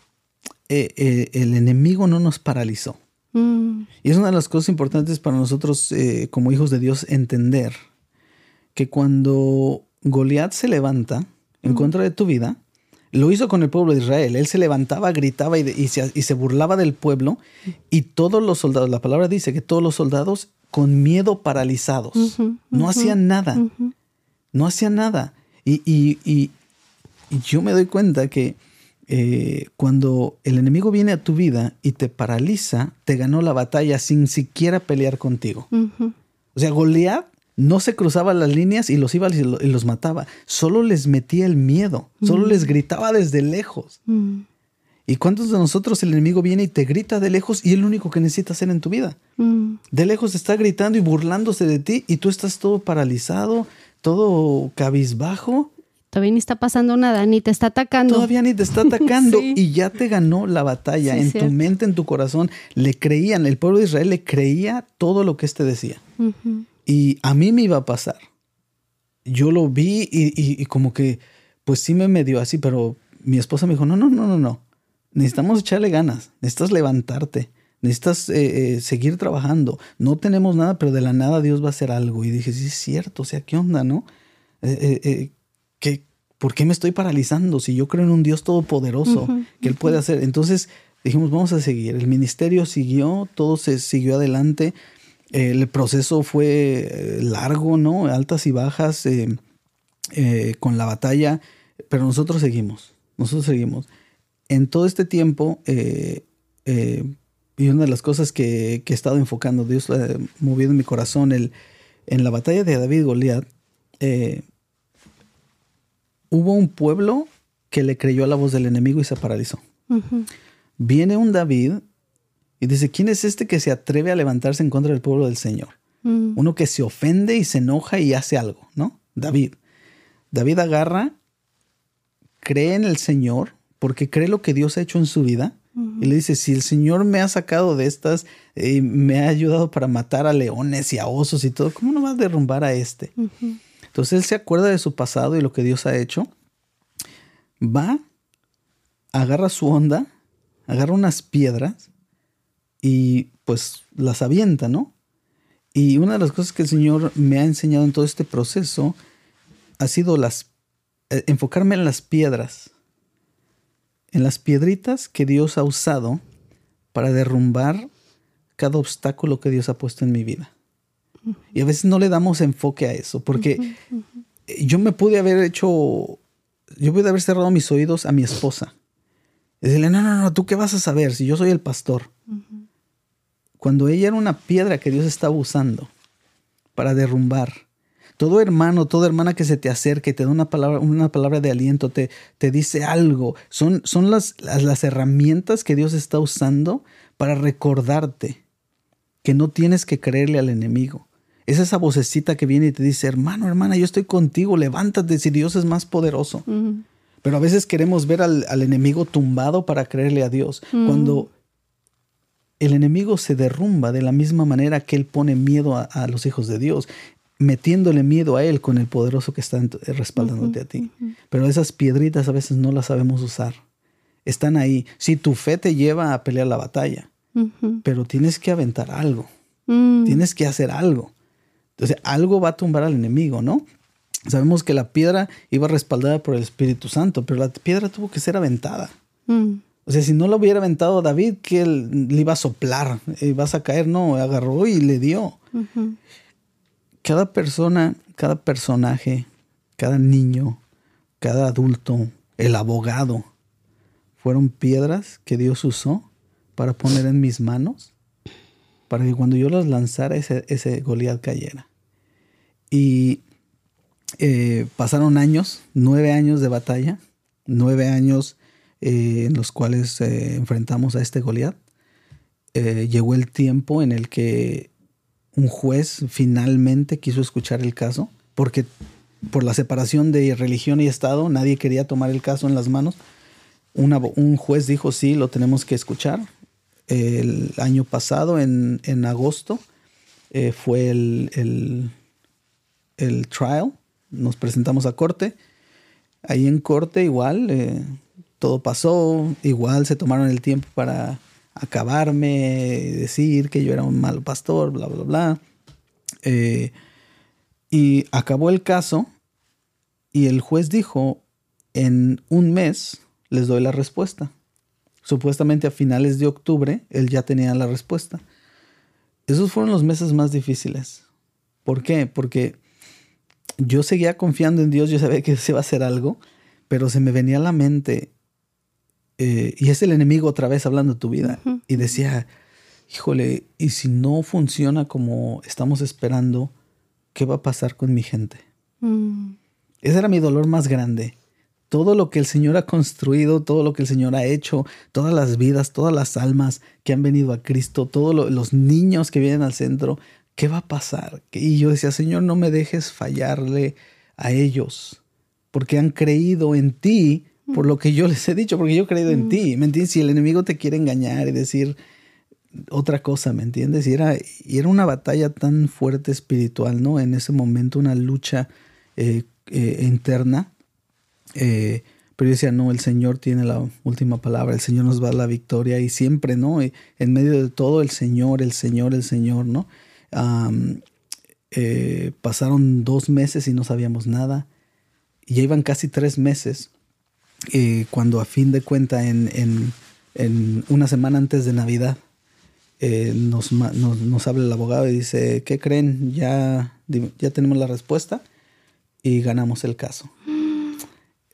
el enemigo no nos paralizó. Mm. Y es una de las cosas importantes para nosotros eh, como hijos de Dios entender que cuando Goliat se levanta en mm. contra de tu vida, lo hizo con el pueblo de Israel. Él se levantaba, gritaba y, se, burlaba del pueblo y todos los soldados, la palabra dice que todos los soldados con miedo paralizados, no hacían nada, no hacían nada. y yo me doy cuenta que eh, cuando el enemigo viene a tu vida y te paraliza, te ganó la batalla sin siquiera pelear contigo. O sea, Goliat no se cruzaba las líneas y los iba y los mataba. Solo les metía el miedo, solo les gritaba desde lejos. ¿Y cuántos de nosotros el enemigo viene y te grita de lejos y es lo único que necesitas hacer en tu vida? De lejos está gritando y burlándose de ti y tú estás todo paralizado, todo cabizbajo Todavía ni está pasando nada, ni te está atacando. Todavía ni te está atacando y ya te ganó la batalla. en tu mente, en tu corazón, le creían, el pueblo de Israel le creía todo lo que éste decía. Y a mí me iba a pasar. Yo lo vi y, como que, pues sí me medio así, pero mi esposa me dijo, no, no, no, no, no. Necesitamos echarle ganas, necesitas levantarte, necesitas eh, eh, seguir trabajando. No tenemos nada, pero de la nada Dios va a hacer algo. Y dije, sí, es cierto, o sea, ¿qué onda, no? Eh, ¿por qué me estoy paralizando si yo creo en un Dios todopoderoso que Él puede hacer? Entonces dijimos, vamos a seguir. El ministerio siguió, todo se siguió adelante. El proceso fue eh, largo, ¿no? Altas y bajas eh, eh, con la batalla, pero nosotros seguimos, nosotros seguimos. En todo este tiempo, y una de las cosas que, he estado enfocando, Dios en mi corazón, el, en la batalla de David Goliat, hubo un pueblo que le creyó a la voz del enemigo y se paralizó. Viene un David y dice, ¿quién es este que se atreve a levantarse en contra del pueblo del Señor? Mm. Uno que se ofende y se enoja y hace algo, ¿no? David. David agarra, cree en el Señor porque cree lo que Dios ha hecho en su vida. Y le dice, si el Señor me ha sacado de estas, y eh, me ha ayudado para matar a leones y a osos y todo, ¿cómo no va a derrumbar a este? Entonces él se acuerda de su pasado y lo que Dios ha hecho. Va, agarra su onda, agarra unas piedras y pues las avienta, ¿no? Y una de las cosas que el Señor me ha enseñado en todo este proceso ha sido las, eh, enfocarme en las piedras, en las piedritas que Dios ha usado para derrumbar cada obstáculo que Dios ha puesto en mi vida. Y a veces no le damos enfoque a eso, porque yo me pude haber hecho, yo pude haber cerrado mis oídos a mi esposa. Y decirle, no, no, no, ¿tú qué vas a saber si yo soy el pastor? Cuando ella era una piedra que Dios estaba usando para derrumbar. Todo hermano, toda hermana que se te acerque, te da una palabra, una palabra de aliento, te, te dice algo. Son, son las, las herramientas que Dios está usando para recordarte que no tienes que creerle al enemigo es esa vocecita que viene y te dice, hermano, hermana, yo estoy contigo, levántate si Dios es más poderoso. Pero a veces queremos ver al, enemigo tumbado para creerle a Dios. Cuando el enemigo se derrumba de la misma manera que él pone miedo a, los hijos de Dios, metiéndole miedo a él con el poderoso que está respaldándote a ti. Pero esas piedritas a veces no las sabemos usar. Están ahí. Si tu fe te lleva a pelear la batalla, pero tienes que aventar algo. Mm. Tienes que hacer algo. Entonces, algo va a tumbar al enemigo, ¿no? Sabemos que la piedra iba respaldada por el Espíritu Santo, pero la piedra tuvo que ser aventada. Mm. O sea, si no lo hubiera aventado David, que él le iba a soplar, vas a caer, no, agarró y le dio. Cada persona, cada personaje, cada niño, cada adulto, el abogado, fueron piedras que Dios usó para poner en mis manos, para que cuando yo las lanzara ese, ese Goliat cayera. Y eh, pasaron años, nueve años de batalla, nueve años eh, en los cuales eh, enfrentamos a este Goliat. llegó el tiempo en el que un juez finalmente quiso escuchar el caso, porque por la separación de religión y Estado nadie quería tomar el caso en las manos un juez dijo, sí, lo tenemos que escuchar. El año pasado, en, agosto, eh, fue el, el, trial. Nos presentamos a corte. Ahí en corte igual, eh, todo pasó. Igual se tomaron el tiempo para acabarme, decir que yo era un mal pastor, bla, bla, bla. Eh, y acabó el caso y el juez dijo, en un mes les doy la respuesta. Supuestamente a finales de octubre él ya tenía la respuesta. Esos fueron los meses más difíciles. ¿Por qué? Porque yo seguía confiando en Dios, yo sabía que se iba a hacer algo, pero se me venía a la mente, eh, y es el enemigo otra vez hablando de tu vida, y decía, híjole, ¿y si no funciona como estamos esperando, qué va a pasar con mi gente? Mm. Ese era mi dolor más grande todo lo que el Señor ha construido, todo lo que el Señor ha hecho, todas las vidas, todas las almas que han venido a Cristo, todos los niños que vienen al centro, ¿qué va a pasar? Y yo decía, Señor, no me dejes fallarle a ellos, porque han creído en ti por lo que yo les he dicho, porque yo he creído en ti, ¿me entiendes? Si el enemigo te quiere engañar y decir otra cosa, ¿me entiendes? Y era, y era una batalla tan fuerte espiritual, ¿no? En ese momento, una lucha eh, eh, interna eh, pero yo decía, no, el Señor tiene la última palabra, el Señor nos va a dar la victoria y siempre, ¿no? en medio de todo, el Señor, el Señor, el Señor, ¿no? Eh, pasaron dos meses y no sabíamos nada. Ya iban casi tres meses eh, cuando a fin de cuenta en, una semana antes de Navidad nos, nos, habla el abogado y dice, ¿qué creen? Ya, ya tenemos la respuesta y ganamos el caso.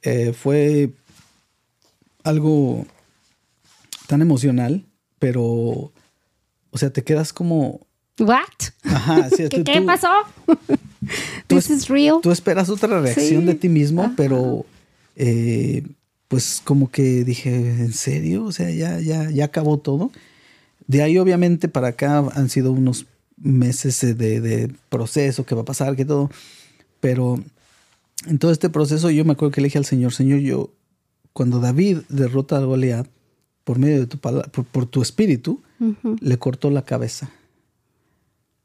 Eh, fue algo tan emocional, pero, o sea, te quedas como... ¿What? Ajá, ¿Qué, pasó? This is real. Tú esperas otra reacción de ti mismo, pero eh, pues como que dije, ¿en serio? O sea, ya, ya, ya acabó todo. De ahí, obviamente, para acá han sido unos meses de, de proceso, que va a pasar, que todo. Pero en todo este proceso yo me acuerdo que le dije al Señor, Señor, yo, cuando David derrota a Goliat por medio de tu palabra, por, tu espíritu, le cortó la cabeza.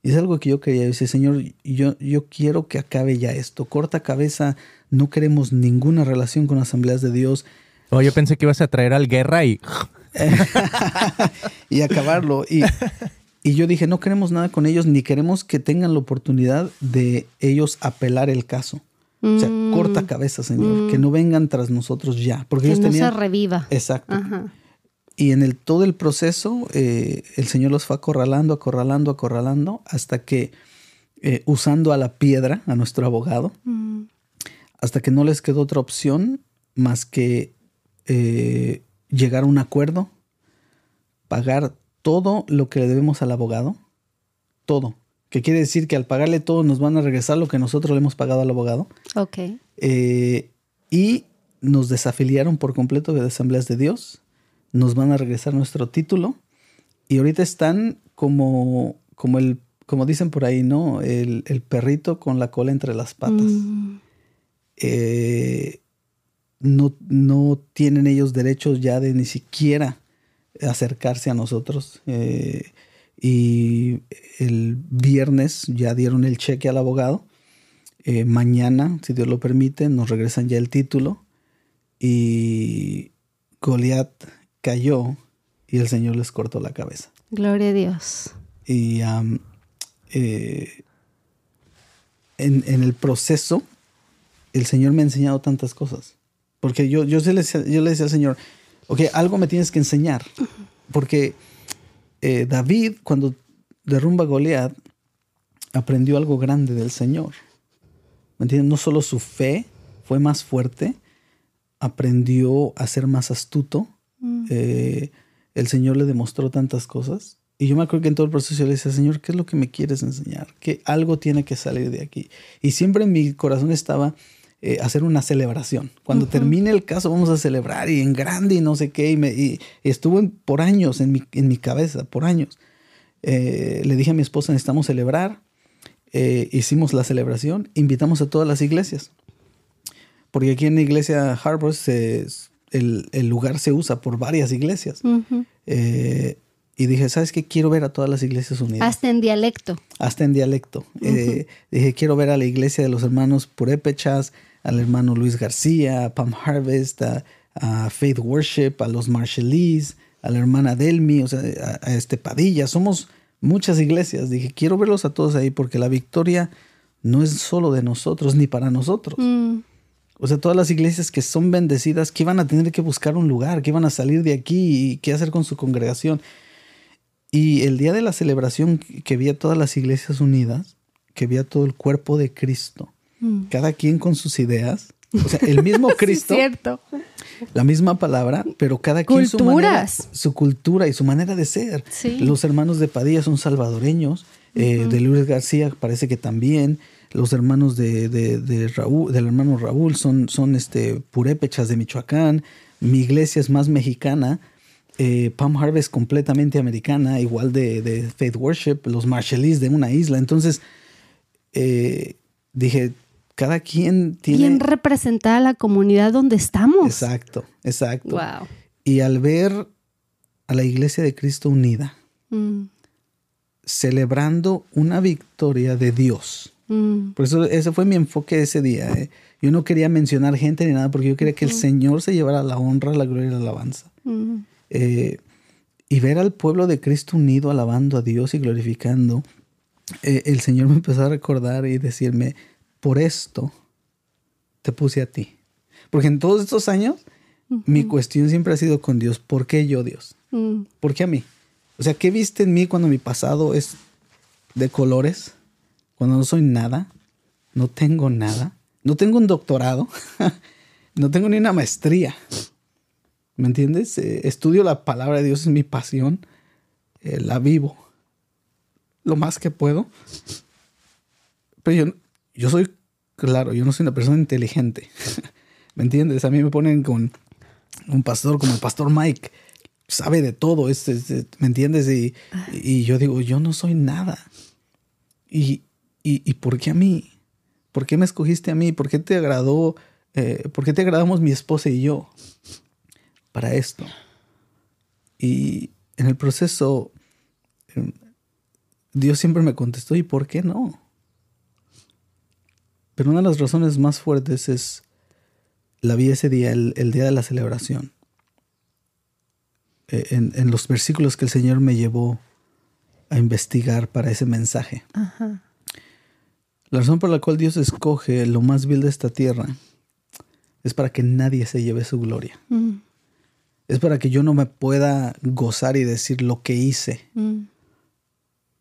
Y es algo que yo quería. Dice, Señor, yo, yo quiero que acabe ya esto. Corta cabeza, no queremos ninguna relación con asambleas de Dios. Oh, yo pensé que ibas a traer al guerra y... y acabarlo. Y, y yo dije, no queremos nada con ellos, ni queremos que tengan la oportunidad de ellos apelar el caso. O sea, corta mm. cabeza, Señor, que no vengan tras nosotros ya. Porque que no se reviva. Exacto. Y en el, todo el proceso, eh, el Señor los fue acorralando, acorralando, acorralando, hasta que, eh, usando a la piedra, a nuestro abogado, mm. hasta que no les quedó otra opción más que eh, llegar a un acuerdo, pagar todo lo que le debemos al abogado, todo que quiere decir que al pagarle todo nos van a regresar lo que nosotros le hemos pagado al abogado. Ok. Eh, y nos desafiliaron por completo de Asambleas de Dios, nos van a regresar nuestro título y ahorita están como, como el, como dicen por ahí, ¿no? El, perrito con la cola entre las patas. Mm. Eh, no, no, tienen ellos derechos ya de ni siquiera acercarse a nosotros. Eh, y el viernes ya dieron el cheque al abogado. Eh, mañana, si Dios lo permite, nos regresan ya el título y Goliat cayó y el Señor les cortó la cabeza. Gloria a Dios. Y eh, en, el proceso el Señor me ha enseñado tantas cosas. Porque yo, yo, le, yo le decía al Señor, ok, algo me tienes que enseñar. Porque eh, David, cuando derrumba a Goliat, aprendió algo grande del Señor. ¿Me entiendes? No solo su fe fue más fuerte, aprendió a ser más astuto. Mm. Eh, el Señor le demostró tantas cosas. Y yo me acuerdo que en todo el proceso yo le decía, Señor, ¿qué es lo que me quieres enseñar? Que algo tiene que salir de aquí. Y siempre en mi corazón estaba eh, hacer una celebración. Cuando termine el caso vamos a celebrar y en grande y no sé qué. Y, me, estuvo por años en mi, en mi cabeza, por años. Eh, le dije a mi esposa, necesitamos celebrar. Eh, hicimos la celebración, invitamos a todas las iglesias. Porque aquí en la iglesia Harbor el, el, lugar se usa por varias iglesias. Y dije, ¿sabes qué? Quiero ver a todas las iglesias unidas. Hasta en dialecto. Hasta en dialecto. Eh, dije, quiero ver a la iglesia de los hermanos Purépechas, al hermano Luis García, a Pam Harvest, a, Faith Worship, a los Marshallese, a la hermana Delmi, o sea, a, este Padilla. Somos muchas iglesias. Dije, quiero verlos a todos ahí porque la victoria no es solo de nosotros ni para nosotros. Mm. O sea, todas las iglesias que son bendecidas, que iban a tener que buscar un lugar, que iban a salir de aquí y qué hacer con su congregación. Y el día de la celebración que vi a todas las iglesias unidas, que vi a todo el cuerpo de Cristo, mm. cada quien con sus ideas, o sea, el mismo Cristo, cierto. la misma palabra, pero cada quien su manera, su cultura y su manera de ser. Los hermanos de Padilla son salvadoreños, eh, de Luis García parece que también. Los hermanos de, de, Raúl, del hermano Raúl son, son este, purépechas de Michoacán. Mi iglesia es más mexicana, eh, Palm Harvest completamente americana, igual de, Faith Worship, los Marshallese de una isla. Entonces, eh, dije, cada quien tiene... Bien representada la comunidad donde estamos. Exacto, exacto. Y al ver a la iglesia de Cristo unida, mm. celebrando una victoria de Dios. Mm. Por eso ese fue mi enfoque ese día. ¿eh? Yo no quería mencionar gente ni nada porque yo quería que el Señor se llevara la honra, la gloria y la alabanza. Mm. Eh, y ver al pueblo de Cristo unido alabando a Dios y glorificando, eh, el Señor me empezó a recordar y decirme, por esto te puse a ti. Porque en todos estos años, mi cuestión siempre ha sido con Dios, ¿por qué yo Dios? Mm. ¿Por qué a mí? O sea, ¿qué viste en mí cuando mi pasado es de colores? Cuando no soy nada, no tengo nada, no tengo un doctorado, no tengo ni una maestría. ¿Me entiendes? Eh, estudio la palabra de Dios, es mi pasión. Eh, la vivo lo más que puedo. Pero yo, yo soy, claro, yo no soy una persona inteligente. ¿Me entiendes? A mí me ponen con un pastor como el pastor Mike. Sabe de todo, ¿me entiendes? Y, y, yo digo, yo no soy nada. Y, y, por qué a mí? ¿Por qué me escogiste a mí? ¿Por qué te agradó? Eh, ¿Por qué te agradamos mi esposa y yo? para esto. Y en el proceso, em, Dios siempre me contestó, ¿y por qué no? Pero una de las razones más fuertes es, la vi ese día, el, día de la celebración. E, en, los versículos que el Señor me llevó a investigar para ese mensaje. La razón por la cual Dios escoge lo más vil de esta tierra es para que nadie se lleve su gloria. Mm es para que yo no me pueda gozar y decir lo que hice, mm.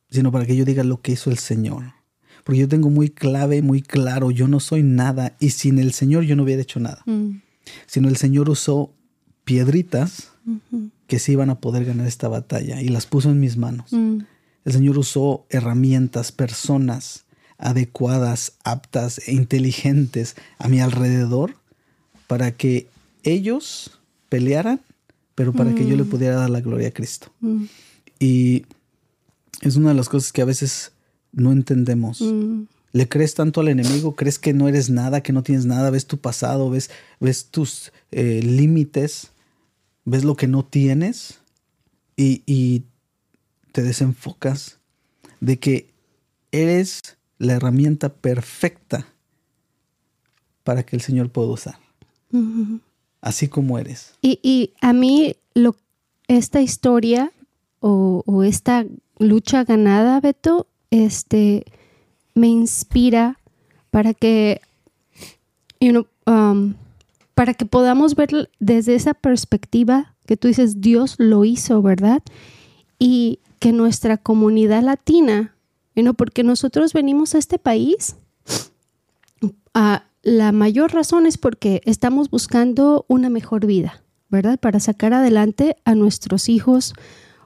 sino para que yo diga lo que hizo el Señor. Porque yo tengo muy clave, muy claro, yo no soy nada y sin el Señor yo no hubiera hecho nada. Mm. Sino el Señor usó piedritas que se iban a poder ganar esta batalla y las puso en mis manos. Mm. El Señor usó herramientas, personas adecuadas, aptas e inteligentes a mi alrededor para que ellos pelearan pero para que yo le mm. pudiera dar la gloria a Cristo. Y es una de las cosas que a veces no entendemos. Mm. Le crees tanto al enemigo, crees que no eres nada, que no tienes nada, ves tu pasado, ves, ves tus eh, límites, ves lo que no tienes y, y te desenfocas de que eres la herramienta perfecta para que el Señor pueda usar. Mm-hmm así como eres. Y, a mí lo, esta historia o, esta lucha ganada, Beto, este, me inspira para que um, para que podamos ver desde esa perspectiva que tú dices, Dios lo hizo, ¿verdad? Y que nuestra comunidad latina, porque nosotros venimos a este país, la mayor razón es porque estamos buscando una mejor vida, ¿verdad? Para sacar adelante a nuestros hijos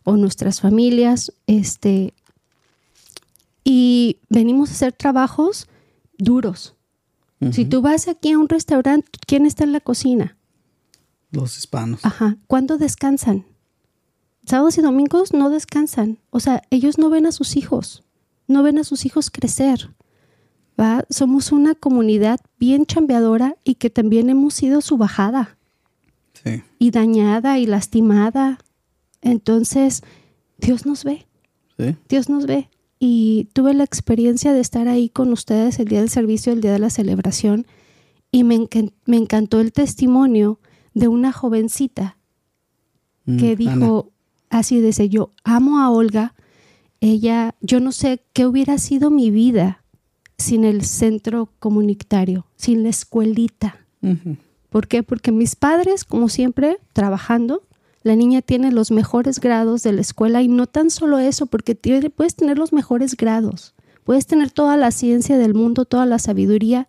o nuestras familias, este, y venimos a hacer trabajos duros. Si tú vas aquí a un restaurante, ¿quién está en la cocina? Los hispanos. Ajá. ¿Cuándo descansan? Sábados y domingos no descansan. O sea, ellos no ven a sus hijos, no ven a sus hijos crecer. ¿va? Somos una comunidad bien chambeadora y que también hemos sido su bajada. Sí. Y dañada y lastimada. Entonces, Dios nos ve. Sí. Dios nos ve. Y tuve la experiencia de estar ahí con ustedes el día del servicio, el día de la celebración. Y me, me encantó el testimonio de una jovencita mm, que dijo así dice, yo amo a Olga, ella, yo no sé qué hubiera sido mi vida sin el centro comunitario, sin la escuelita. ¿Por qué? Porque mis padres, como siempre, trabajando, la niña tiene los mejores grados de la escuela y no tan solo eso, porque puedes tener los mejores grados, puedes tener toda la ciencia del mundo, toda la sabiduría,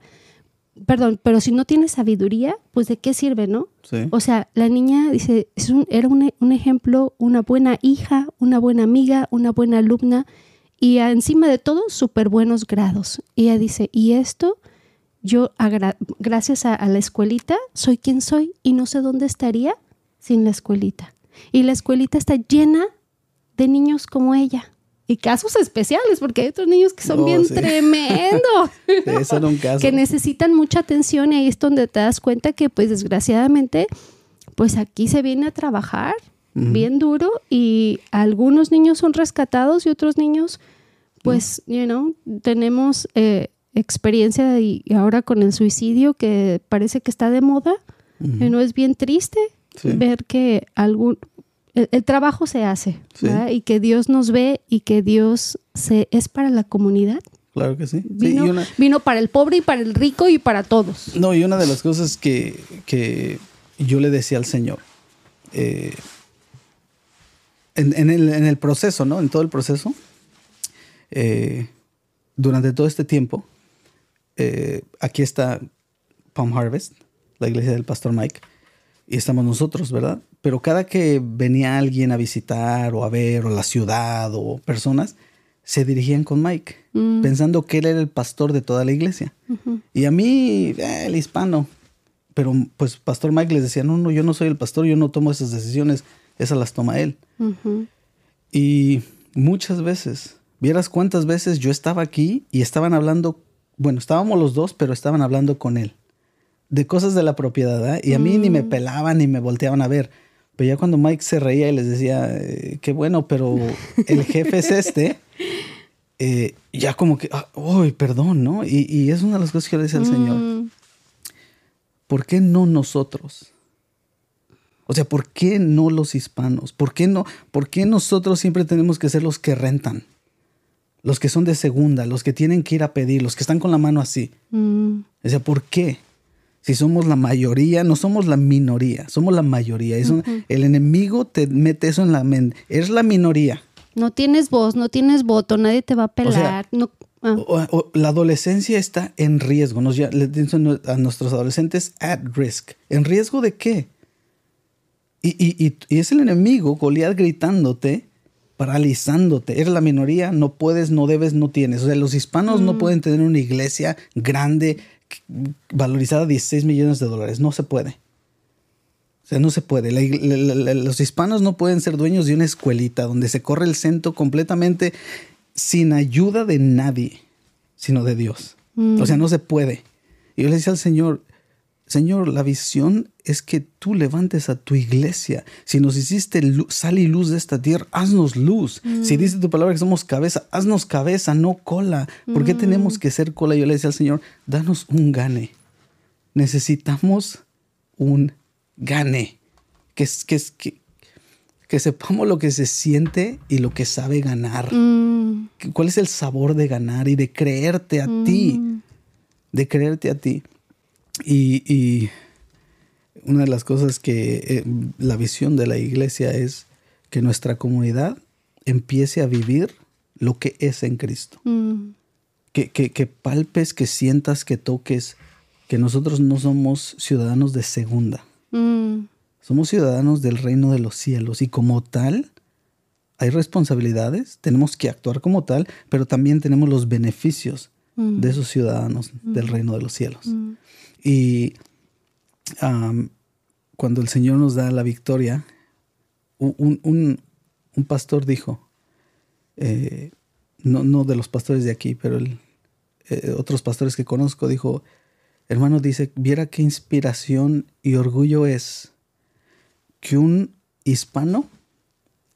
perdón, pero si no tienes sabiduría, pues de qué sirve, ¿no? O sea, la niña dice, es un, era un, un, ejemplo, una buena hija, una buena amiga, una buena alumna y encima de todo, súper buenos grados. Y ella dice, y esto, yo gracias a, la escuelita, soy quien soy y no sé dónde estaría sin la escuelita. Y la escuelita está llena de niños como ella. Y casos especiales, porque hay otros niños que son bien tremendos, que necesitan mucha atención y ahí es donde te das cuenta que pues desgraciadamente pues aquí se viene a trabajar bien duro y algunos niños son rescatados y otros niños pues, you know, tenemos eh, experiencia y, ahora con el suicidio que parece que está de moda, no es bien triste ver que algún el, trabajo se hace y que Dios nos ve y que Dios se, es para la comunidad. Claro que sí. Vino, para el pobre y para el rico y para todos. No, y una de las cosas que, yo le decía al Señor, eh, en, el, proceso, ¿no? En todo el proceso, eh, durante todo este tiempo, eh, aquí está Palm Harvest, la iglesia del pastor Mike, y estamos nosotros, ¿verdad? Pero cada que venía alguien a visitar o a ver, o la ciudad o personas, se dirigían con Mike, mm. pensando que él era el pastor de toda la iglesia. Y a mí, eh, el hispano. Pero pues Pastor Mike les decía, no, no, yo no soy el pastor, yo no tomo esas decisiones, esas las toma él. Y muchas veces, vieras cuántas veces yo estaba aquí y estaban hablando, bueno, estábamos los dos, pero estaban hablando con él de cosas de la propiedad, ¿eh? y a mí ni me mm. pelaban ni me volteaban a ver. Pero ya cuando Mike se reía y les decía, eh, qué bueno, pero el jefe es este, eh, ya como que, uy, perdón, ¿no? Y, es una de las cosas que le decía al Señor. Mm. ¿Por qué no nosotros? O sea, ¿por qué no los hispanos? ¿Por qué no? ¿Por qué nosotros siempre tenemos que ser los que rentan? Los que son de segunda, los que tienen que ir a pedir, los que están con la mano así. Mm. O sea, ¿por qué? Si somos la mayoría, no somos la minoría, somos la mayoría. el enemigo te mete eso en la mente. Es la minoría. No tienes voz, no tienes voto, nadie te va a pelar. Ah. la adolescencia está en riesgo. Nos, ya, le dicen a nuestros adolescentes at risk. ¿En riesgo de qué? Y, es el enemigo, Goliat, gritándote, paralizándote. Eres la minoría, no puedes, no debes, no tienes. O sea, los hispanos no pueden tener una iglesia grande, valorizada a 16 millones de dólares. No se puede. O sea, no se puede. los hispanos no pueden ser dueños de una escuelita donde se corre el centro completamente sin ayuda de nadie, sino de Dios. O sea, no se puede. Y yo le decía al Señor, Señor, la visión es que tú levantes a tu iglesia. Si nos hiciste sal y luz de esta tierra, haznos luz. Si mm. dice tu palabra que somos cabeza, haznos cabeza, no cola. ¿Por qué tenemos mm. que ser cola? Yo le decía al Señor, danos un gane. Necesitamos un gane. Que, que, que, que sepamos lo que se siente y lo que sabe ganar. Mm. ¿Cuál es el sabor de ganar y de creerte a ti? De creerte a ti. Y, una de las cosas que eh, la visión de la iglesia es que nuestra comunidad empiece a vivir lo que es en Cristo. Mm. Que, que, palpes, que sientas, que toques, que nosotros no somos ciudadanos de segunda. Mm. Somos ciudadanos del reino de los cielos y como tal hay responsabilidades, tenemos que actuar como tal, pero también tenemos los beneficios mm. de esos ciudadanos del reino de los cielos. Y cuando el Señor nos da la victoria, un, pastor dijo, eh, no, de los pastores de aquí, pero eh, otros pastores que conozco, dijo, hermano, dice, viera qué inspiración y orgullo es que un hispano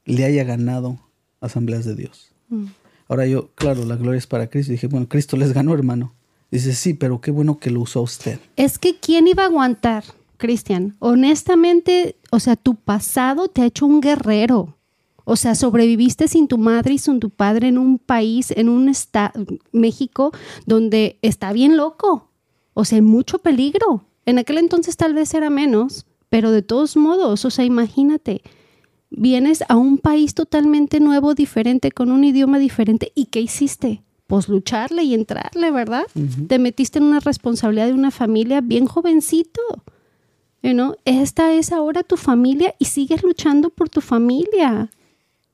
le haya ganado asambleas de Dios. Mm. Ahora yo, claro, la gloria es para Cristo. Dije, bueno, Cristo les ganó, hermano. Dice, sí, pero qué bueno que lo usó usted. Es que ¿quién iba a aguantar, Cristian? Honestamente, o sea, tu pasado te ha hecho un guerrero. O sea, sobreviviste sin tu madre y sin tu padre en un país, en un estado, México, donde está bien loco. O sea, hay mucho peligro. En aquel entonces tal vez era menos, pero de todos modos, o sea, imagínate, vienes a un país totalmente nuevo, diferente, con un idioma diferente, ¿y qué hiciste? Pues lucharle y entrarle, ¿verdad? Te metiste en una responsabilidad de una familia bien jovencito. You Esta es ahora tu familia y sigues luchando por tu familia.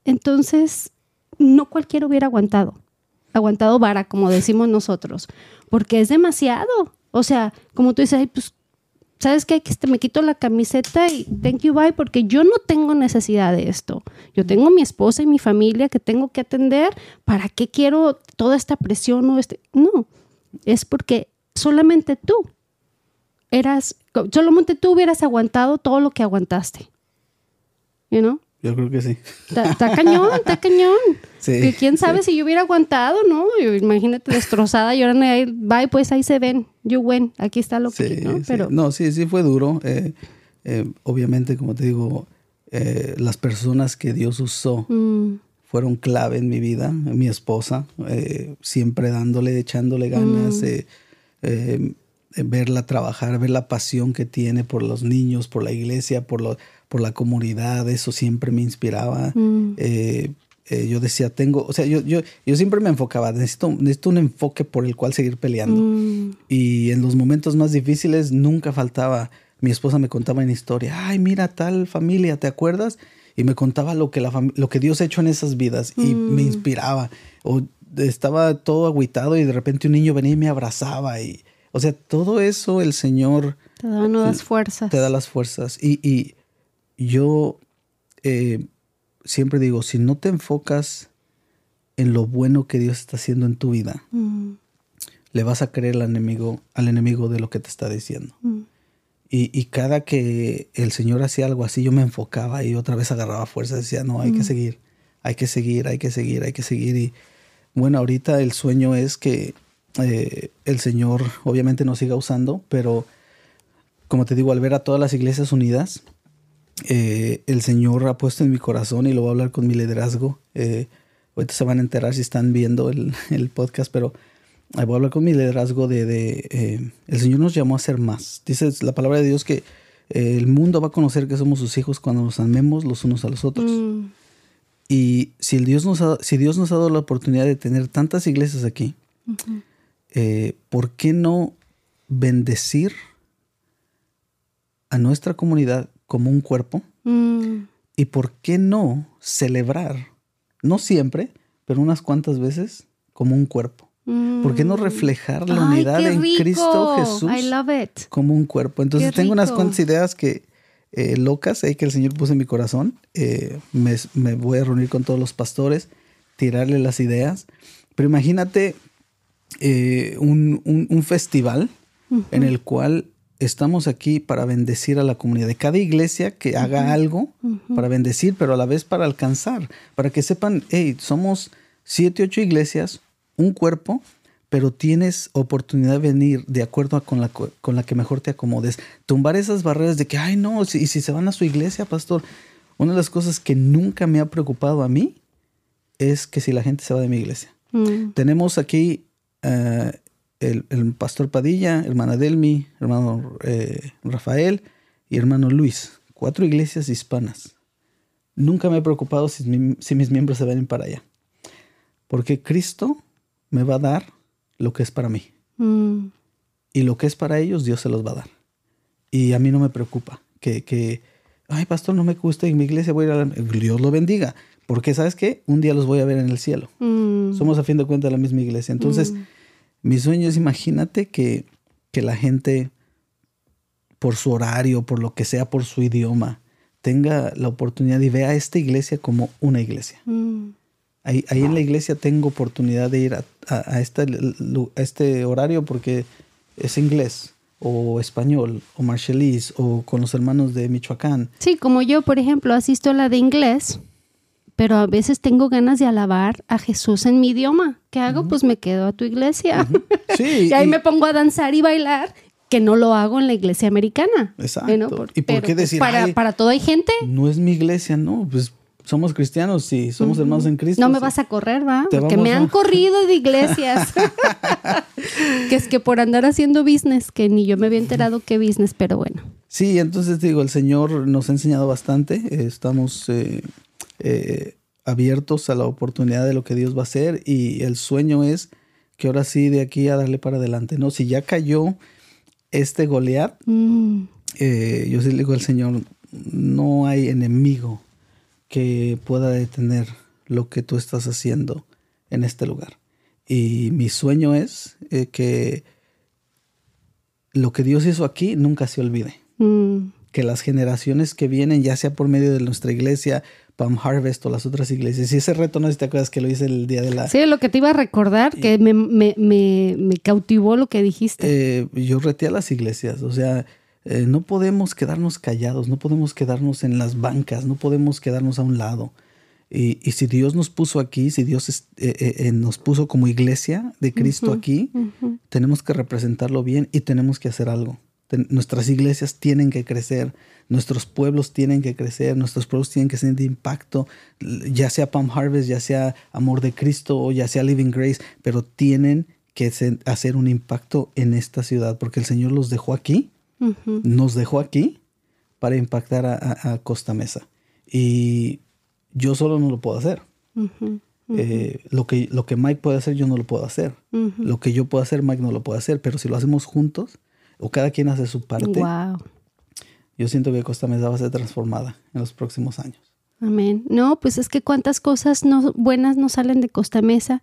Entonces, no cualquiera hubiera aguantado. Aguantado vara, como decimos nosotros, porque es demasiado. O sea, como tú dices, pues ¿sabes qué? Este, me quito la camiseta y thank you, bye, porque yo no tengo necesidad de esto. Yo tengo mi esposa y mi familia que tengo que atender. ¿Para qué quiero toda esta presión o este? No, es porque solamente tú eras, solamente tú hubieras aguantado todo lo que aguantaste. You know? Yo creo que sí. Está cañón, está cañón. Sí, que quién sabe si yo hubiera aguantado, ¿no? imagínate destrozada y ahora va pues ahí se ven. You win, aquí está lo que, ¿no? Pero... No, sí, sí fue duro. Eh, eh, obviamente, como te digo, eh, las personas que Dios usó mm. fueron clave en mi vida. Mi esposa, siempre dándole, echándole ganas. Mm. verla trabajar, ver la pasión que tiene por los niños, por la iglesia, por los por la comunidad, eso siempre me inspiraba. Mm. Eh, eh, yo decía, tengo, o sea, yo, yo, yo siempre me enfocaba, necesito, necesito un enfoque por el cual seguir peleando. Mm. Y en los momentos más difíciles nunca faltaba, mi esposa me contaba en historia, ay, mira tal familia, ¿te acuerdas? Y me contaba lo que, la lo que Dios ha hecho en esas vidas y me mm. inspiraba. O estaba todo agüitado y de repente un niño venía y me abrazaba. Y, o sea, todo eso el Señor... Te da nuevas fuerzas. Te da las fuerzas. Y, y yo eh, siempre digo, si no te enfocas en lo bueno que Dios está haciendo en tu vida, mm. le vas a creer al enemigo, al enemigo de lo que te está diciendo. Mm. Y, cada que el Señor hacía algo así, yo me enfocaba y otra vez agarraba fuerza, decía, no, hay que mm. seguir, hay que seguir, hay que seguir, hay que seguir. Y bueno, ahorita el sueño es que eh, el Señor obviamente nos siga usando, pero como te digo, al ver a todas las iglesias unidas, eh, el Señor ha puesto en mi corazón y lo voy a hablar con mi liderazgo. Eh, ahorita se van a enterar si están viendo el, podcast, pero voy a hablar con mi liderazgo de, eh, el Señor nos llamó a ser más. Dice la palabra de Dios que el mundo va a conocer que somos sus hijos cuando nos amemos los unos a los otros. Mm. Y si, el Dios nos ha, si Dios nos ha dado la oportunidad de tener tantas iglesias aquí, ¿por qué no bendecir a nuestra comunidad como un cuerpo. Mm. ¿Y por qué no celebrar? No siempre, pero unas cuantas veces como un cuerpo. ¿Por qué no mm. reflejar la unidad en Cristo Jesús como un cuerpo? Entonces tengo unas cuantas ideas que eh, locas ahí que el Señor puso en mi corazón. Eh, me, voy a reunir con todos los pastores, tirarle las ideas. Pero imagínate eh, un, festival en el cual estamos aquí para bendecir a la comunidad. De cada iglesia que haga algo para bendecir, pero a la vez para alcanzar, para que sepan, hey, somos siete, ocho iglesias, un cuerpo, pero tienes oportunidad de venir de acuerdo con, la, con la que mejor te acomodes. Tumbar esas barreras de que, ay, no, si, si se van a su iglesia, pastor. Una de las cosas que nunca me ha preocupado a mí es que si la gente se va de mi iglesia. Mm. Tenemos aquí eh, el, pastor Padilla, hermana Delmi, hermano eh, Rafael y hermano Luis. Cuatro iglesias hispanas. Nunca me he preocupado si, mis miembros se ven para allá. Porque Cristo me va a dar lo que es para mí. Mm. Y lo que es para ellos, Dios se los va a dar. Y a mí no me preocupa que, que ay, pastor, no me gusta en mi iglesia, voy a ir a la... Dios lo bendiga. Porque, ¿sabes qué? Un día los voy a ver en el cielo. Mm. Somos a fin de cuentas la misma iglesia. Entonces, mm. Mi sueño es, imagínate que, que la gente, por su horario, por lo que sea, por su idioma, tenga la oportunidad y vea esta iglesia como una iglesia. Mm. Ahí, ahí, en la iglesia tengo oportunidad de ir a, a, este, a este horario porque es inglés o español o marshallese o con los hermanos de Michoacán. Sí, como yo, por ejemplo, asisto a la de inglés, pero a veces tengo ganas de alabar a Jesús en mi idioma. ¿Qué hago? Pues me quedo a tu iglesia. Sí. y ahí me pongo a danzar y bailar que no lo hago en la iglesia americana. Exacto. ¿Y por qué pues, decir? Para, para todo hay gente. No es mi iglesia, no. Pues somos cristianos, sí, somos hermanos en Cristo. No me vas a correr, ¿va? Porque me han corrido de iglesias. que es que por andar haciendo business, que ni yo me había enterado qué business, pero bueno. Sí, entonces digo, el Señor nos ha enseñado bastante. estamos eh, eh, abiertos a la oportunidad de lo que Dios va a hacer y el sueño es que ahora sí de aquí a darle para adelante, ¿no? Si ya cayó este Goliat, mm. eh, yo sí le digo al Señor, no hay enemigo que pueda detener lo que tú estás haciendo en este lugar. Y mi sueño es eh, que lo que Dios hizo aquí nunca se olvide. Mm. Que las generaciones que vienen, ya sea por medio de nuestra iglesia, Palm Harvest o las otras iglesias. Y ese reto, no sé si te acuerdas que lo hice el día de la... Sí, lo que te iba a recordar, que me, me, me, cautivó lo que dijiste. Eh, yo reté a las iglesias, o sea, eh, no podemos quedarnos callados, no podemos quedarnos en las bancas, no podemos quedarnos a un lado. Y, y si Dios nos puso aquí, si Dios eh, eh, nos puso como iglesia de Cristo aquí, tenemos que representarlo bien y tenemos que hacer algo. Nuestras iglesias tienen que crecer, nuestros pueblos tienen que crecer, nuestros pueblos tienen que ser de impacto, ya sea Palm Harvest, ya sea Amor de Cristo o ya sea Living Grace, pero tienen que hacer un impacto en esta ciudad porque el Señor los dejó aquí nos dejó aquí para impactar a, Costa Mesa. Y yo solo no lo puedo hacer. Eh, lo, que, lo que Mike puede hacer, yo no lo puedo hacer. Lo que yo puedo hacer, Mike no lo puede hacer. Pero si lo hacemos juntos, o cada quien hace su parte, yo siento que Costa Mesa va a ser transformada en los próximos años. Amén. No, pues es que cuántas cosas no, buenas no salen de Costa Mesa.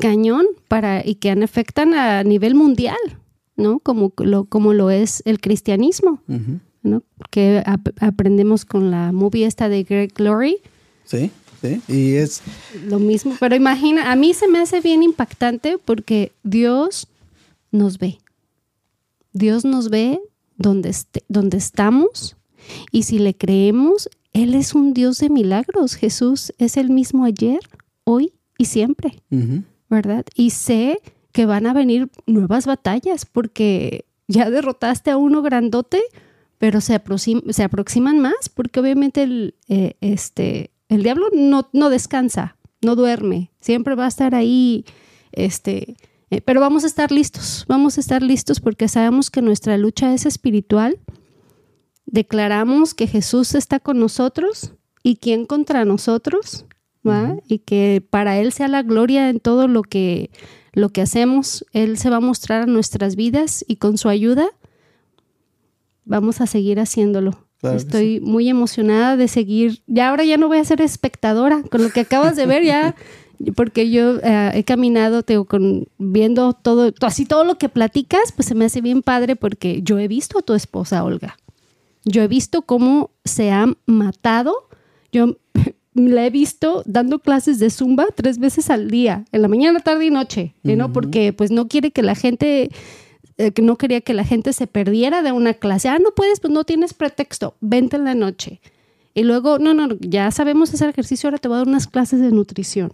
Cañón para y que afectan a nivel mundial. ¿no? Como lo, como lo es el cristianismo, ¿no? Que aprendemos con la movie esta de Greg Glory. Sí, sí, y es... Lo mismo, pero imagina, a mí se me hace bien impactante porque Dios nos ve. Dios nos ve donde, donde estamos y si le creemos, Él es un Dios de milagros. Jesús es el mismo ayer, hoy y siempre, ¿verdad? Y sé que van a venir nuevas batallas porque ya derrotaste a uno grandote, pero se, se aproximan más porque obviamente el, eh, este, el diablo no, no descansa, no duerme, siempre va a estar ahí, este, eh, pero vamos a estar listos, vamos a estar listos porque sabemos que nuestra lucha es espiritual. Declaramos que Jesús está con nosotros y quién contra nosotros, ¿va? Y que para Él sea la gloria en todo lo que lo que hacemos, Él se va a mostrar a nuestras vidas y con su ayuda vamos a seguir haciéndolo. Estoy muy emocionada de seguir. Ya ahora ya no voy a ser espectadora con lo que acabas de ver ya, porque yo eh, he caminado, tengo con, viendo todo, así todo lo que platicas, pues se me hace bien padre porque yo he visto a tu esposa Olga. Yo he visto cómo se ha matado. Yo la he visto dando clases de zumba tres veces al día, en la mañana, tarde y noche, ¿no? Porque pues no quiere que la gente, eh, que no quería que la gente se perdiera de una clase. Ah, no puedes, pues no tienes pretexto, vente en la noche. Y luego, no, no, ya sabemos hacer ejercicio, ahora te voy a dar unas clases de nutrición.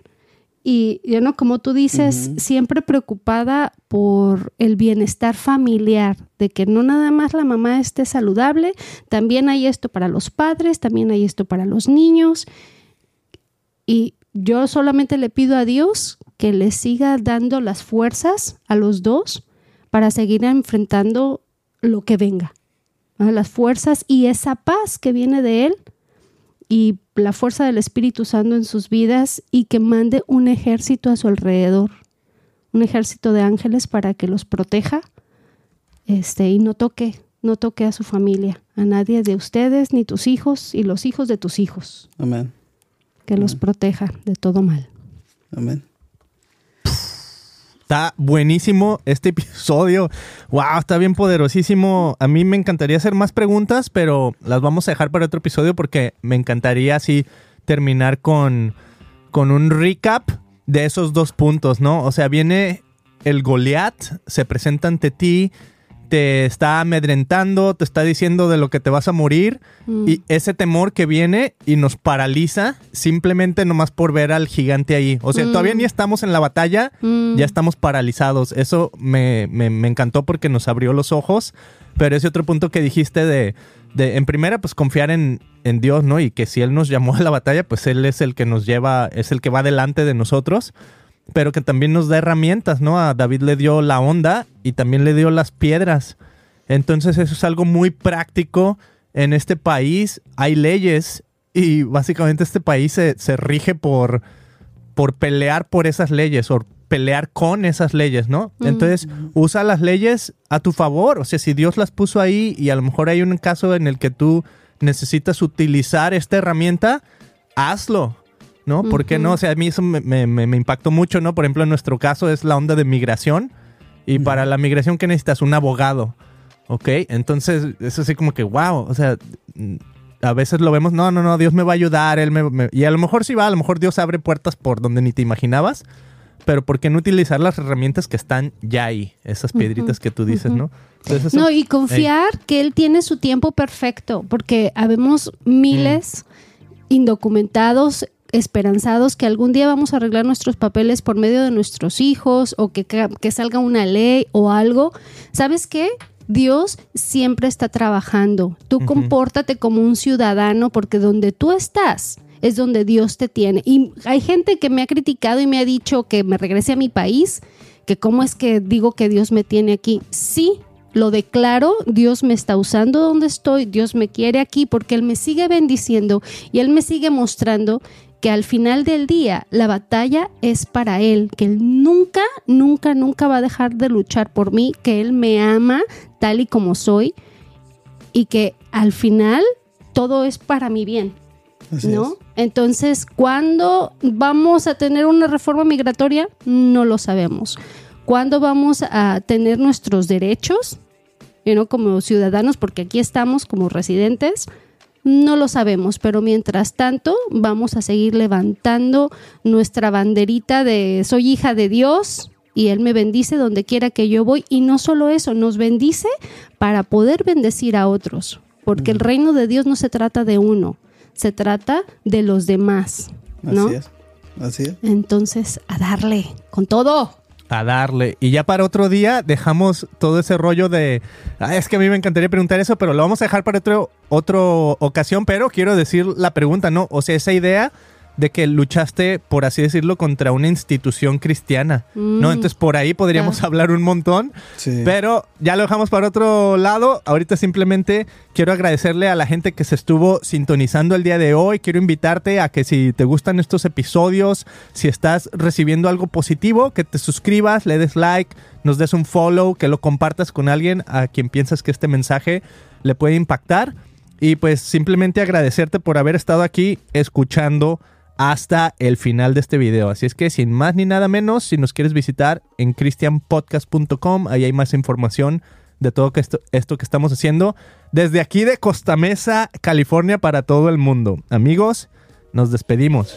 Y, ya no, como tú dices, siempre preocupada por el bienestar familiar, de que no nada más la mamá esté saludable, también hay esto para los padres, también hay esto para los niños. Y yo solamente le pido a Dios que le siga dando las fuerzas a los dos para seguir enfrentando lo que venga. Las fuerzas y esa paz que viene de Él y la fuerza del Espíritu Santo en sus vidas y que mande un ejército a su alrededor, un ejército de ángeles para que los proteja este, y no toque, no toque a su familia, a nadie de ustedes, ni tus hijos y los hijos de tus hijos. Amén. Que los proteja de todo mal. Amén. Está buenísimo este episodio. Wow, está bien poderosísimo. A mí me encantaría hacer más preguntas, pero las vamos a dejar para otro episodio porque me encantaría así terminar con, con un recap de esos dos puntos, ¿no? O sea, viene el Goliat, se presenta ante ti, te está amedrentando, te está diciendo de lo que te vas a morir mm. y ese temor que viene y nos paraliza simplemente nomás por ver al gigante ahí. O sea, todavía ni mm. estamos en la batalla, mm. ya estamos paralizados. Eso me, encantó porque nos abrió los ojos, pero ese otro punto que dijiste de, de en primera, pues confiar en, en Dios, ¿no? Y que si Él nos llamó a la batalla, pues Él es el que nos lleva, es el que va delante de nosotros pero que también nos da herramientas, ¿no? A David le dio la onda y también le dio las piedras. Entonces eso es algo muy práctico. En este país hay leyes y básicamente este país se, rige por, por pelear por esas leyes o pelear con esas leyes, ¿no? Mm. Entonces usa las leyes a tu favor. O sea, si Dios las puso ahí y a lo mejor hay un caso en el que tú necesitas utilizar esta herramienta, hazlo. ¿No? ¿Por qué no? O sea, a mí eso me, impactó mucho, ¿no? Por ejemplo, en nuestro caso es la onda de migración. Y para la migración, ¿qué necesitas? Un abogado. ¿Ok? Entonces, eso así como que, wow. O sea, mm, a veces lo vemos, no, no, no, Dios me va a ayudar. Él me, y a lo mejor sí va, a lo mejor Dios abre puertas por donde ni te imaginabas. Pero ¿por qué no utilizar las herramientas que están ya ahí? Esas piedritas que tú dices, ¿no? no, y confiar que Él tiene su tiempo perfecto, porque habemos miles mm. indocumentados esperanzados que algún día vamos a arreglar nuestros papeles por medio de nuestros hijos o que, que salga una ley o algo. ¿Sabes qué? Dios siempre está trabajando. Tú compórtate como un ciudadano porque donde tú estás es donde Dios te tiene. Y hay gente que me ha criticado y me ha dicho que me regrese a mi país, que cómo es que digo que Dios me tiene aquí. Sí, lo declaro, Dios me está usando donde estoy, Dios me quiere aquí porque Él me sigue bendiciendo y Él me sigue mostrando que al final del día la batalla es para Él, que Él nunca, nunca, nunca va a dejar de luchar por mí, que Él me ama tal y como soy y que al final todo es para mi bien. ¿No? Entonces, ¿cuándo vamos a tener una reforma migratoria? No lo sabemos. ¿Cuándo vamos a tener nuestros derechos? ¿no? Como ciudadanos, porque aquí estamos como residentes no lo sabemos, pero mientras tanto vamos a seguir levantando nuestra banderita de soy hija de Dios y Él me bendice donde quiera que yo voy. Y no solo eso, nos bendice para poder bendecir a otros, porque el reino de Dios no se trata de uno, se trata de los demás. ¿no? Así es. Así es. Entonces, a darle con todo a darle. Y ya para otro día dejamos todo ese rollo de... es que a mí me encantaría preguntar eso, pero lo vamos a dejar para otro, otra ocasión. Pero quiero decir la pregunta, ¿no? O sea, esa idea de que luchaste, por así decirlo, contra una institución cristiana, ¿no? Mm. Entonces por ahí podríamos hablar un montón, pero ya lo dejamos para otro lado. Ahorita simplemente quiero agradecerle a la gente que se estuvo sintonizando el día de hoy. Quiero invitarte a que si te gustan estos episodios, si estás recibiendo algo positivo, que te suscribas, le des like, nos des un follow, que lo compartas con alguien a quien piensas que este mensaje le puede impactar. Y pues simplemente agradecerte por haber estado aquí escuchando hasta el final de este video. Así es que sin más ni nada menos, si nos quieres visitar en christianpodcast.com, ahí hay más información de todo esto, esto que estamos haciendo desde aquí de Costa Mesa, California, para todo el mundo. Amigos, nos despedimos.